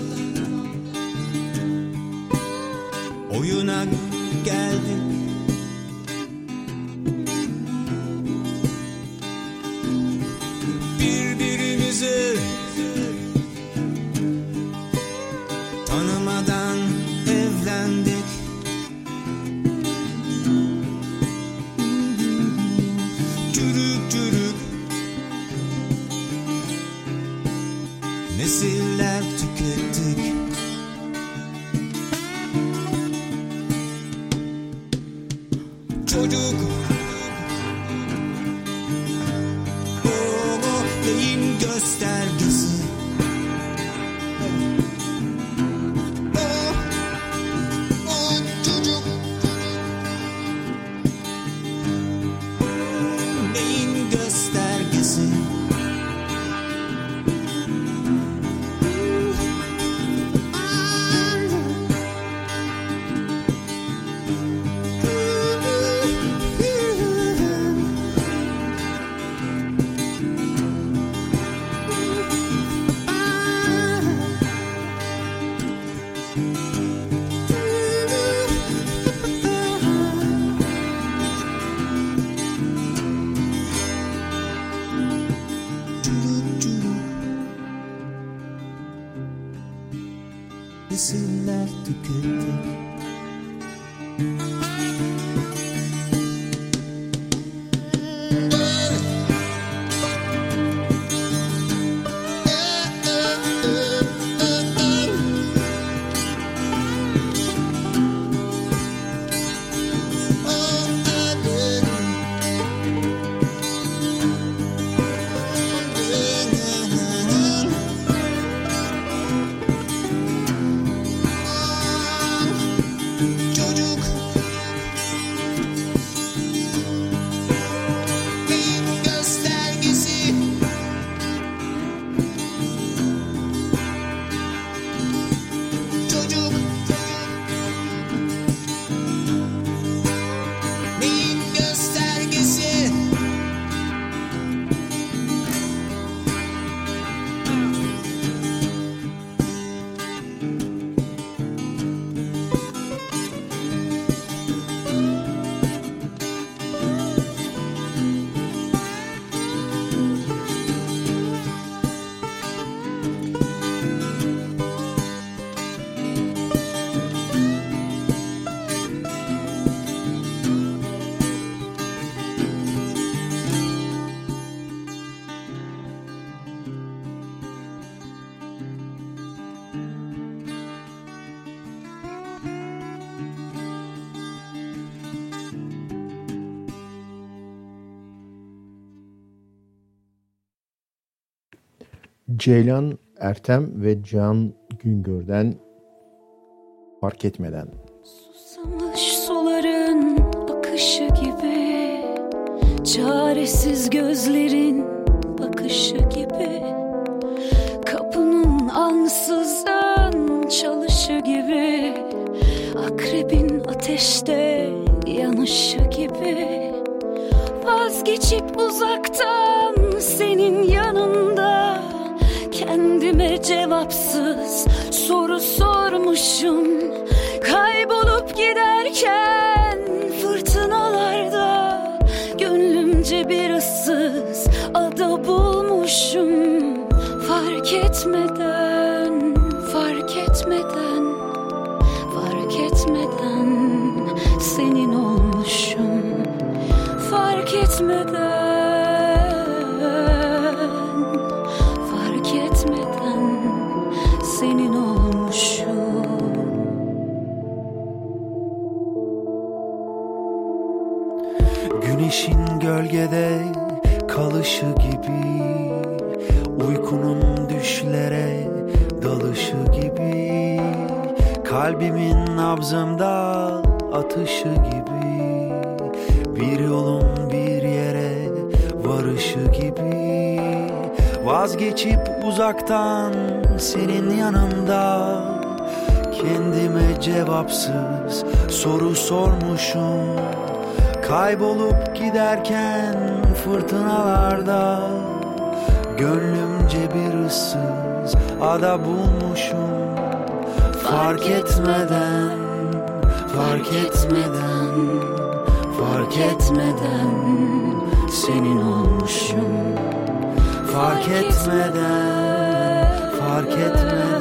Ceylan Ertem ve Can Güngör'den fark etmeden. Susamış suların akışı gibi Çaresiz gözlerin bakışı gibi Kapının ansızın çalışı gibi Akrebin ateşte yanışı gibi Vazgeçip uzaktan cevapsız soru sormuşum. Kaybolup giderken fırtınalarda Gönlümce bir ıssız ada bulmuşum. Fark etmeden, Kalbimin nabzımda atışı gibi Bir yolun bir yere varışı gibi. Vazgeçip uzaktan senin yanında Kendime cevapsız soru sormuşum. Kaybolup giderken fırtınalarda Gönlümce bir ıssız ada bulmuşum Fark etmeden, fark etmeden, fark etmeden senin olmuşum. Fark etmeden, fark etmeden,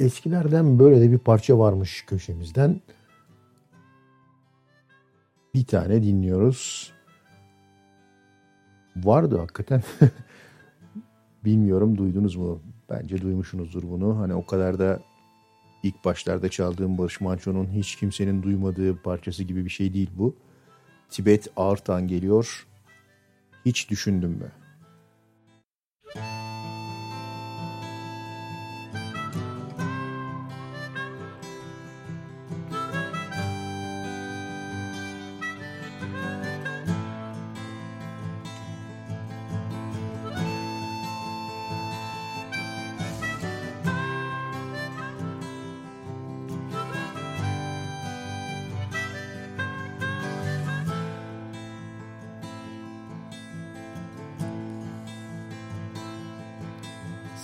Eskilerden böyle de bir parça varmış köşemizden. Bir tane dinliyoruz. Vardı hakikaten. Bilmiyorum duydunuz mu? Bence duymuşsunuzdur bunu. Hani o kadar da ilk başlarda çaldığım Barış Manço'nun hiç kimsenin duymadığı parçası gibi bir şey değil bu. Tibet Ağırtan geliyor. Hiç düşündün mü?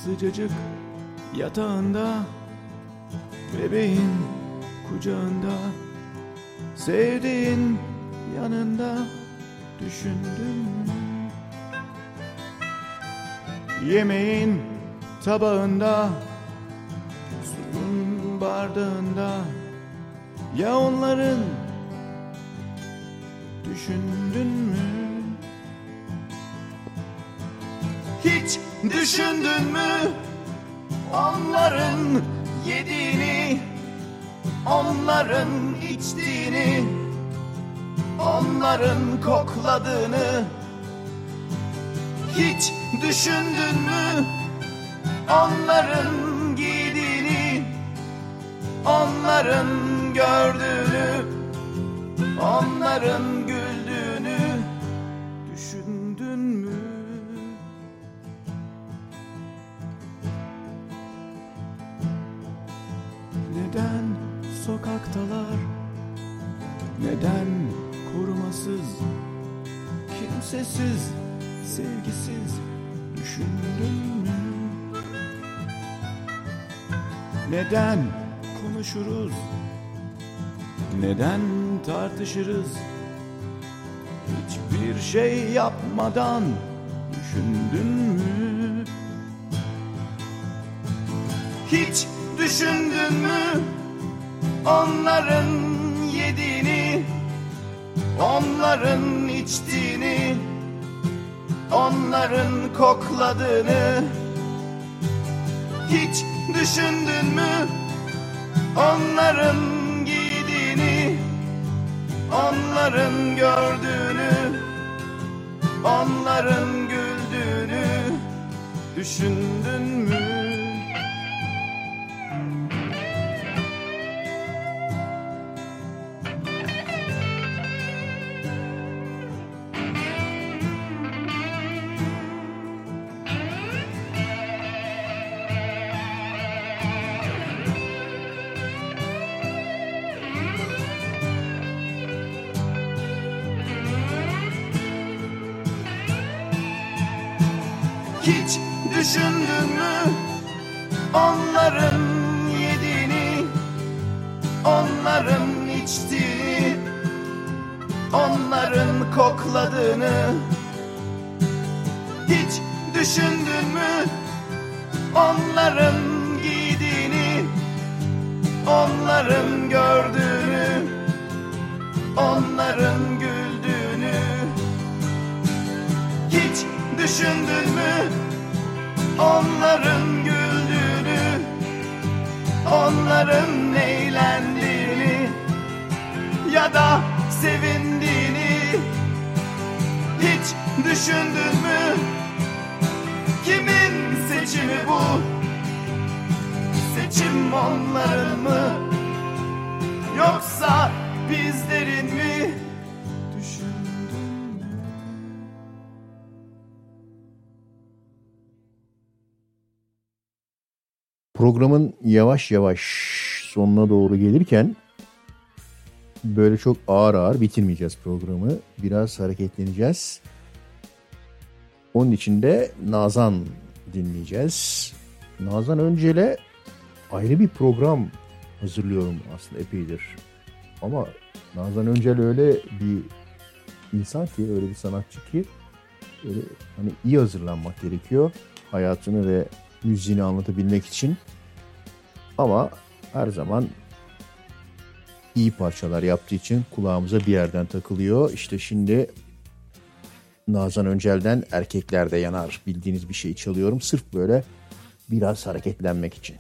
Sıcacık yatağında Bebeğin kucağında Sevdiğin yanında Düşündüm. Yemeğin tabağında Suyun bardağında Ya onların Düşündün mü düşündün mü onların yediğini onların içtiğini onların kokladığını? Hiç düşündün mü onların giydiğini onların gördüğünü onların Neden tartışırız? Hiçbir şey yapmadan düşündün mü? Hiç düşündün mü onların yediğini, onların içtiğini, onların kokladığını? Hiç düşündün mü onların giydiğini, onların gördüğünü, onların güldüğünü düşündün mü? Programın yavaş yavaş sonuna doğru gelirken böyle çok ağır ağır bitirmeyeceğiz programı. Biraz hareketleneceğiz. Onun için de Nazan dinleyeceğiz. Nazan Öncel'e ayrı bir program hazırlıyorum aslında epeydir. Ama Nazan Öncel öyle bir insan ki, öyle bir sanatçı ki öyle hani iyi hazırlanmak gerekiyor. Hayatını ve müziğini anlatabilmek için. Ama her zaman iyi parçalar yaptığı için kulağımıza bir yerden takılıyor. İşte şimdi Nazan Öncel'den Erkeklerde Yanar bildiğiniz bir şey çalıyorum. Sırf böyle biraz hareketlenmek için.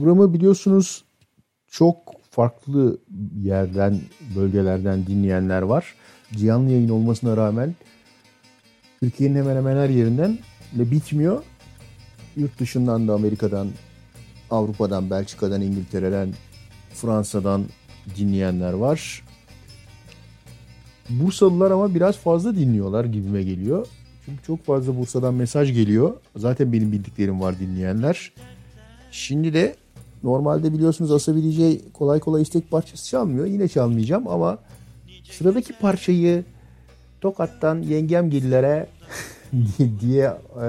Programı biliyorsunuz çok farklı yerden, bölgelerden dinleyenler var. Canlı yayın olmasına rağmen Türkiye'nin hemen hemen her yerinden ve bitmiyor. Yurt dışından da Amerika'dan, Avrupa'dan, Belçika'dan, İngiltere'den, Fransa'dan dinleyenler var. Bursalılar ama biraz fazla dinliyorlar gibime geliyor. Çünkü çok fazla Bursa'dan mesaj geliyor. Zaten benim bildiklerim var dinleyenler. Şimdi de normalde biliyorsunuz asabileceği kolay kolay istek parçası çalmıyor. Yine çalmayacağım ama sıradaki parçayı Tokat'tan yengem gillere diye e,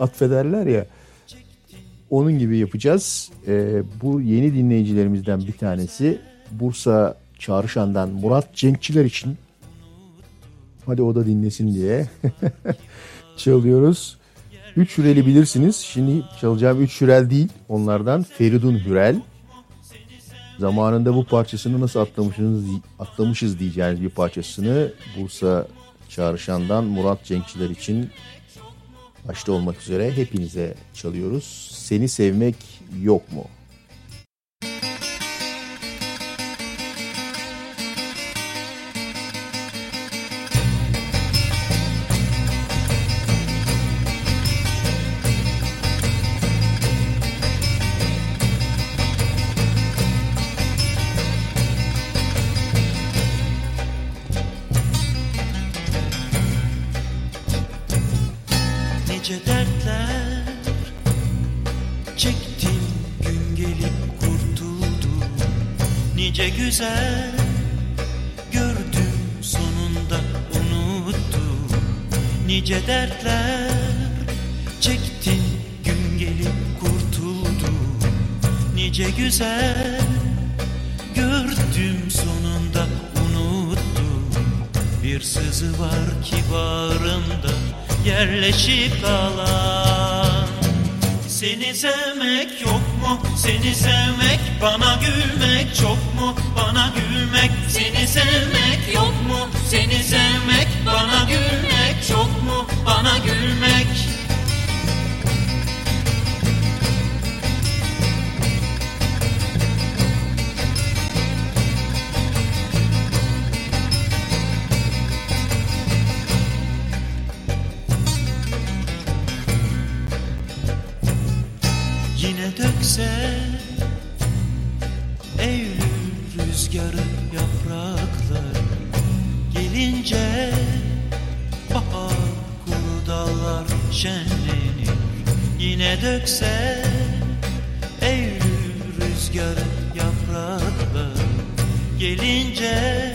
atfederler ya. Onun gibi yapacağız. E, bu yeni dinleyicilerimizden bir tanesi Bursa Çağrışan'dan Murat Cenkçiler için hadi o da dinlesin diye çalıyoruz. Üç Hürel'i bilirsiniz. Şimdi çalacağım üç Hürel değil. Onlardan Feridun Hürel. Zamanında bu parçasını nasıl atlamışız, atlamışız diyeceğiniz bir parçasını Bursa Çağrışan'dan Murat Cenkçiler için başta olmak üzere hepinize çalıyoruz. Seni sevmek yok mu? Nice dertler çektim gün gelip kurtuldu. Nice güzel gördüm sonunda unuttum. Bir sızı var ki bağrımda yerleşip kalan Seni sevmek yok mu? Seni sevmek bana gülmek çok rüzgarı yapraklar Gelince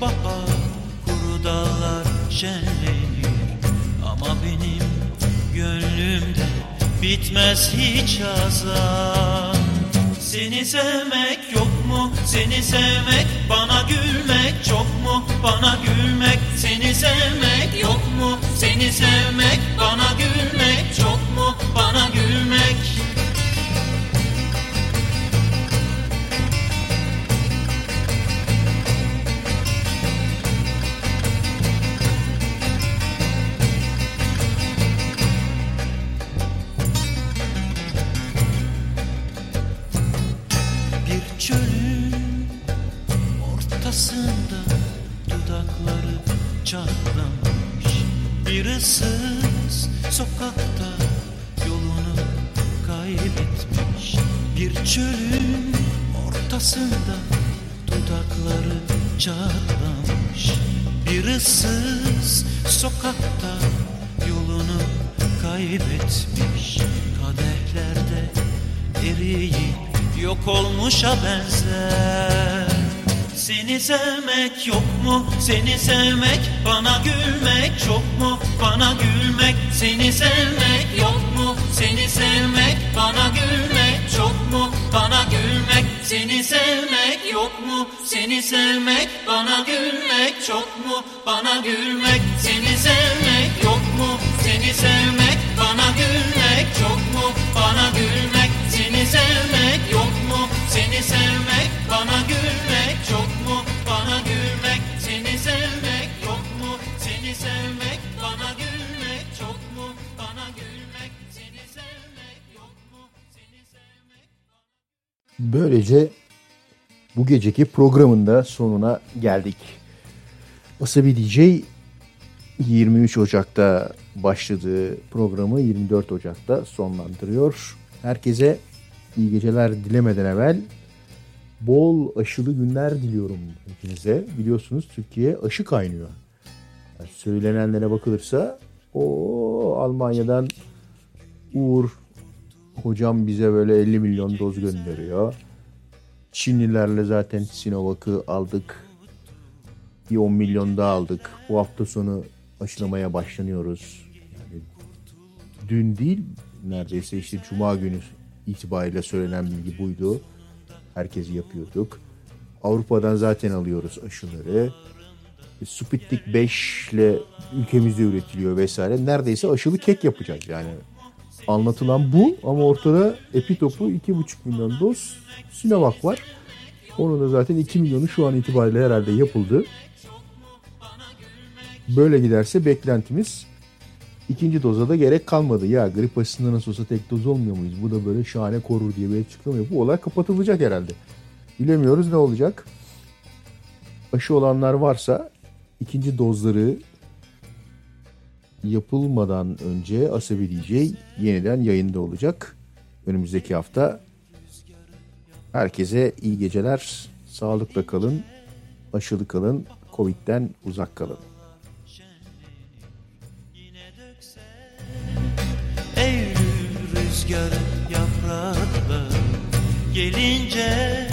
bahar kuru dallar şenlenir Ama benim gönlümde bitmez hiç azap Seni sevmek yok mu? Seni sevmek bana gülmek çok mu? Bana gülmek seni sevmek yok mu? Seni sevmek bana gülmek çok mu? ıssız olmuşa benzer seni sevmek yok mu? Seni sevmek bana gülmek çok mu? Bana gülmek seni sevmek yok mu? Seni sevmek bana gülmek çok mu? Bana gülmek seni sevmek yok mu? Seni sevmek bana gülmek çok mu? Bana gülmek seni sevmek yok mu? Seni sevmek bana gülmek çok mu? Seni sevmek bana gülmek çok mu? Bana gülmek seni sevmek yok mu? Seni sevmek bana gülmek çok mu? Bana gülmek seni sevmek yok mu? Seni sevmek Böylece bu geceki programın da sonuna geldik. Wasabi DJ 23 Ocak'ta başladığı programı 24 Ocak'ta sonlandırıyor. Herkese iyi geceler dilemeden evvel bol aşılı günler diliyorum hepinize. Biliyorsunuz Türkiye aşı kaynıyor. Yani söylenenlere bakılırsa o Almanya'dan Uğur hocam bize böyle 50 milyon doz gönderiyor. Çinlilerle zaten Sinovac'ı aldık. Bir 10 milyon daha aldık. Bu hafta sonu aşılamaya başlanıyoruz. Yani dün değil neredeyse işte cuma günü itibariyle söylenen bilgi buydu. Herkes yapıyorduk. Avrupa'dan zaten alıyoruz aşıları. E, Sputnik 5 ile ülkemizde üretiliyor vesaire. Neredeyse aşılı kek yapacağız yani. Anlatılan bu ama ortada epi topu 2,5 milyon doz Sinovac var. Onun da zaten 2 milyonu şu an itibariyle herhalde yapıldı. Böyle giderse beklentimiz ikinci doza da gerek kalmadı. Ya grip aşısında nasıl olsa tek doz olmuyor muyuz? Bu da böyle şahane korur diye bir açıklama yapıyor. Bu olay kapatılacak herhalde. Bilemiyoruz ne olacak. Aşı olanlar varsa ikinci dozları yapılmadan önce Asabi DJ yeniden yayında olacak. Önümüzdeki hafta herkese iyi geceler. Sağlıkla kalın, aşılı kalın, Covid'den uzak kalın. Eylül rüzgarı yapraklar gelince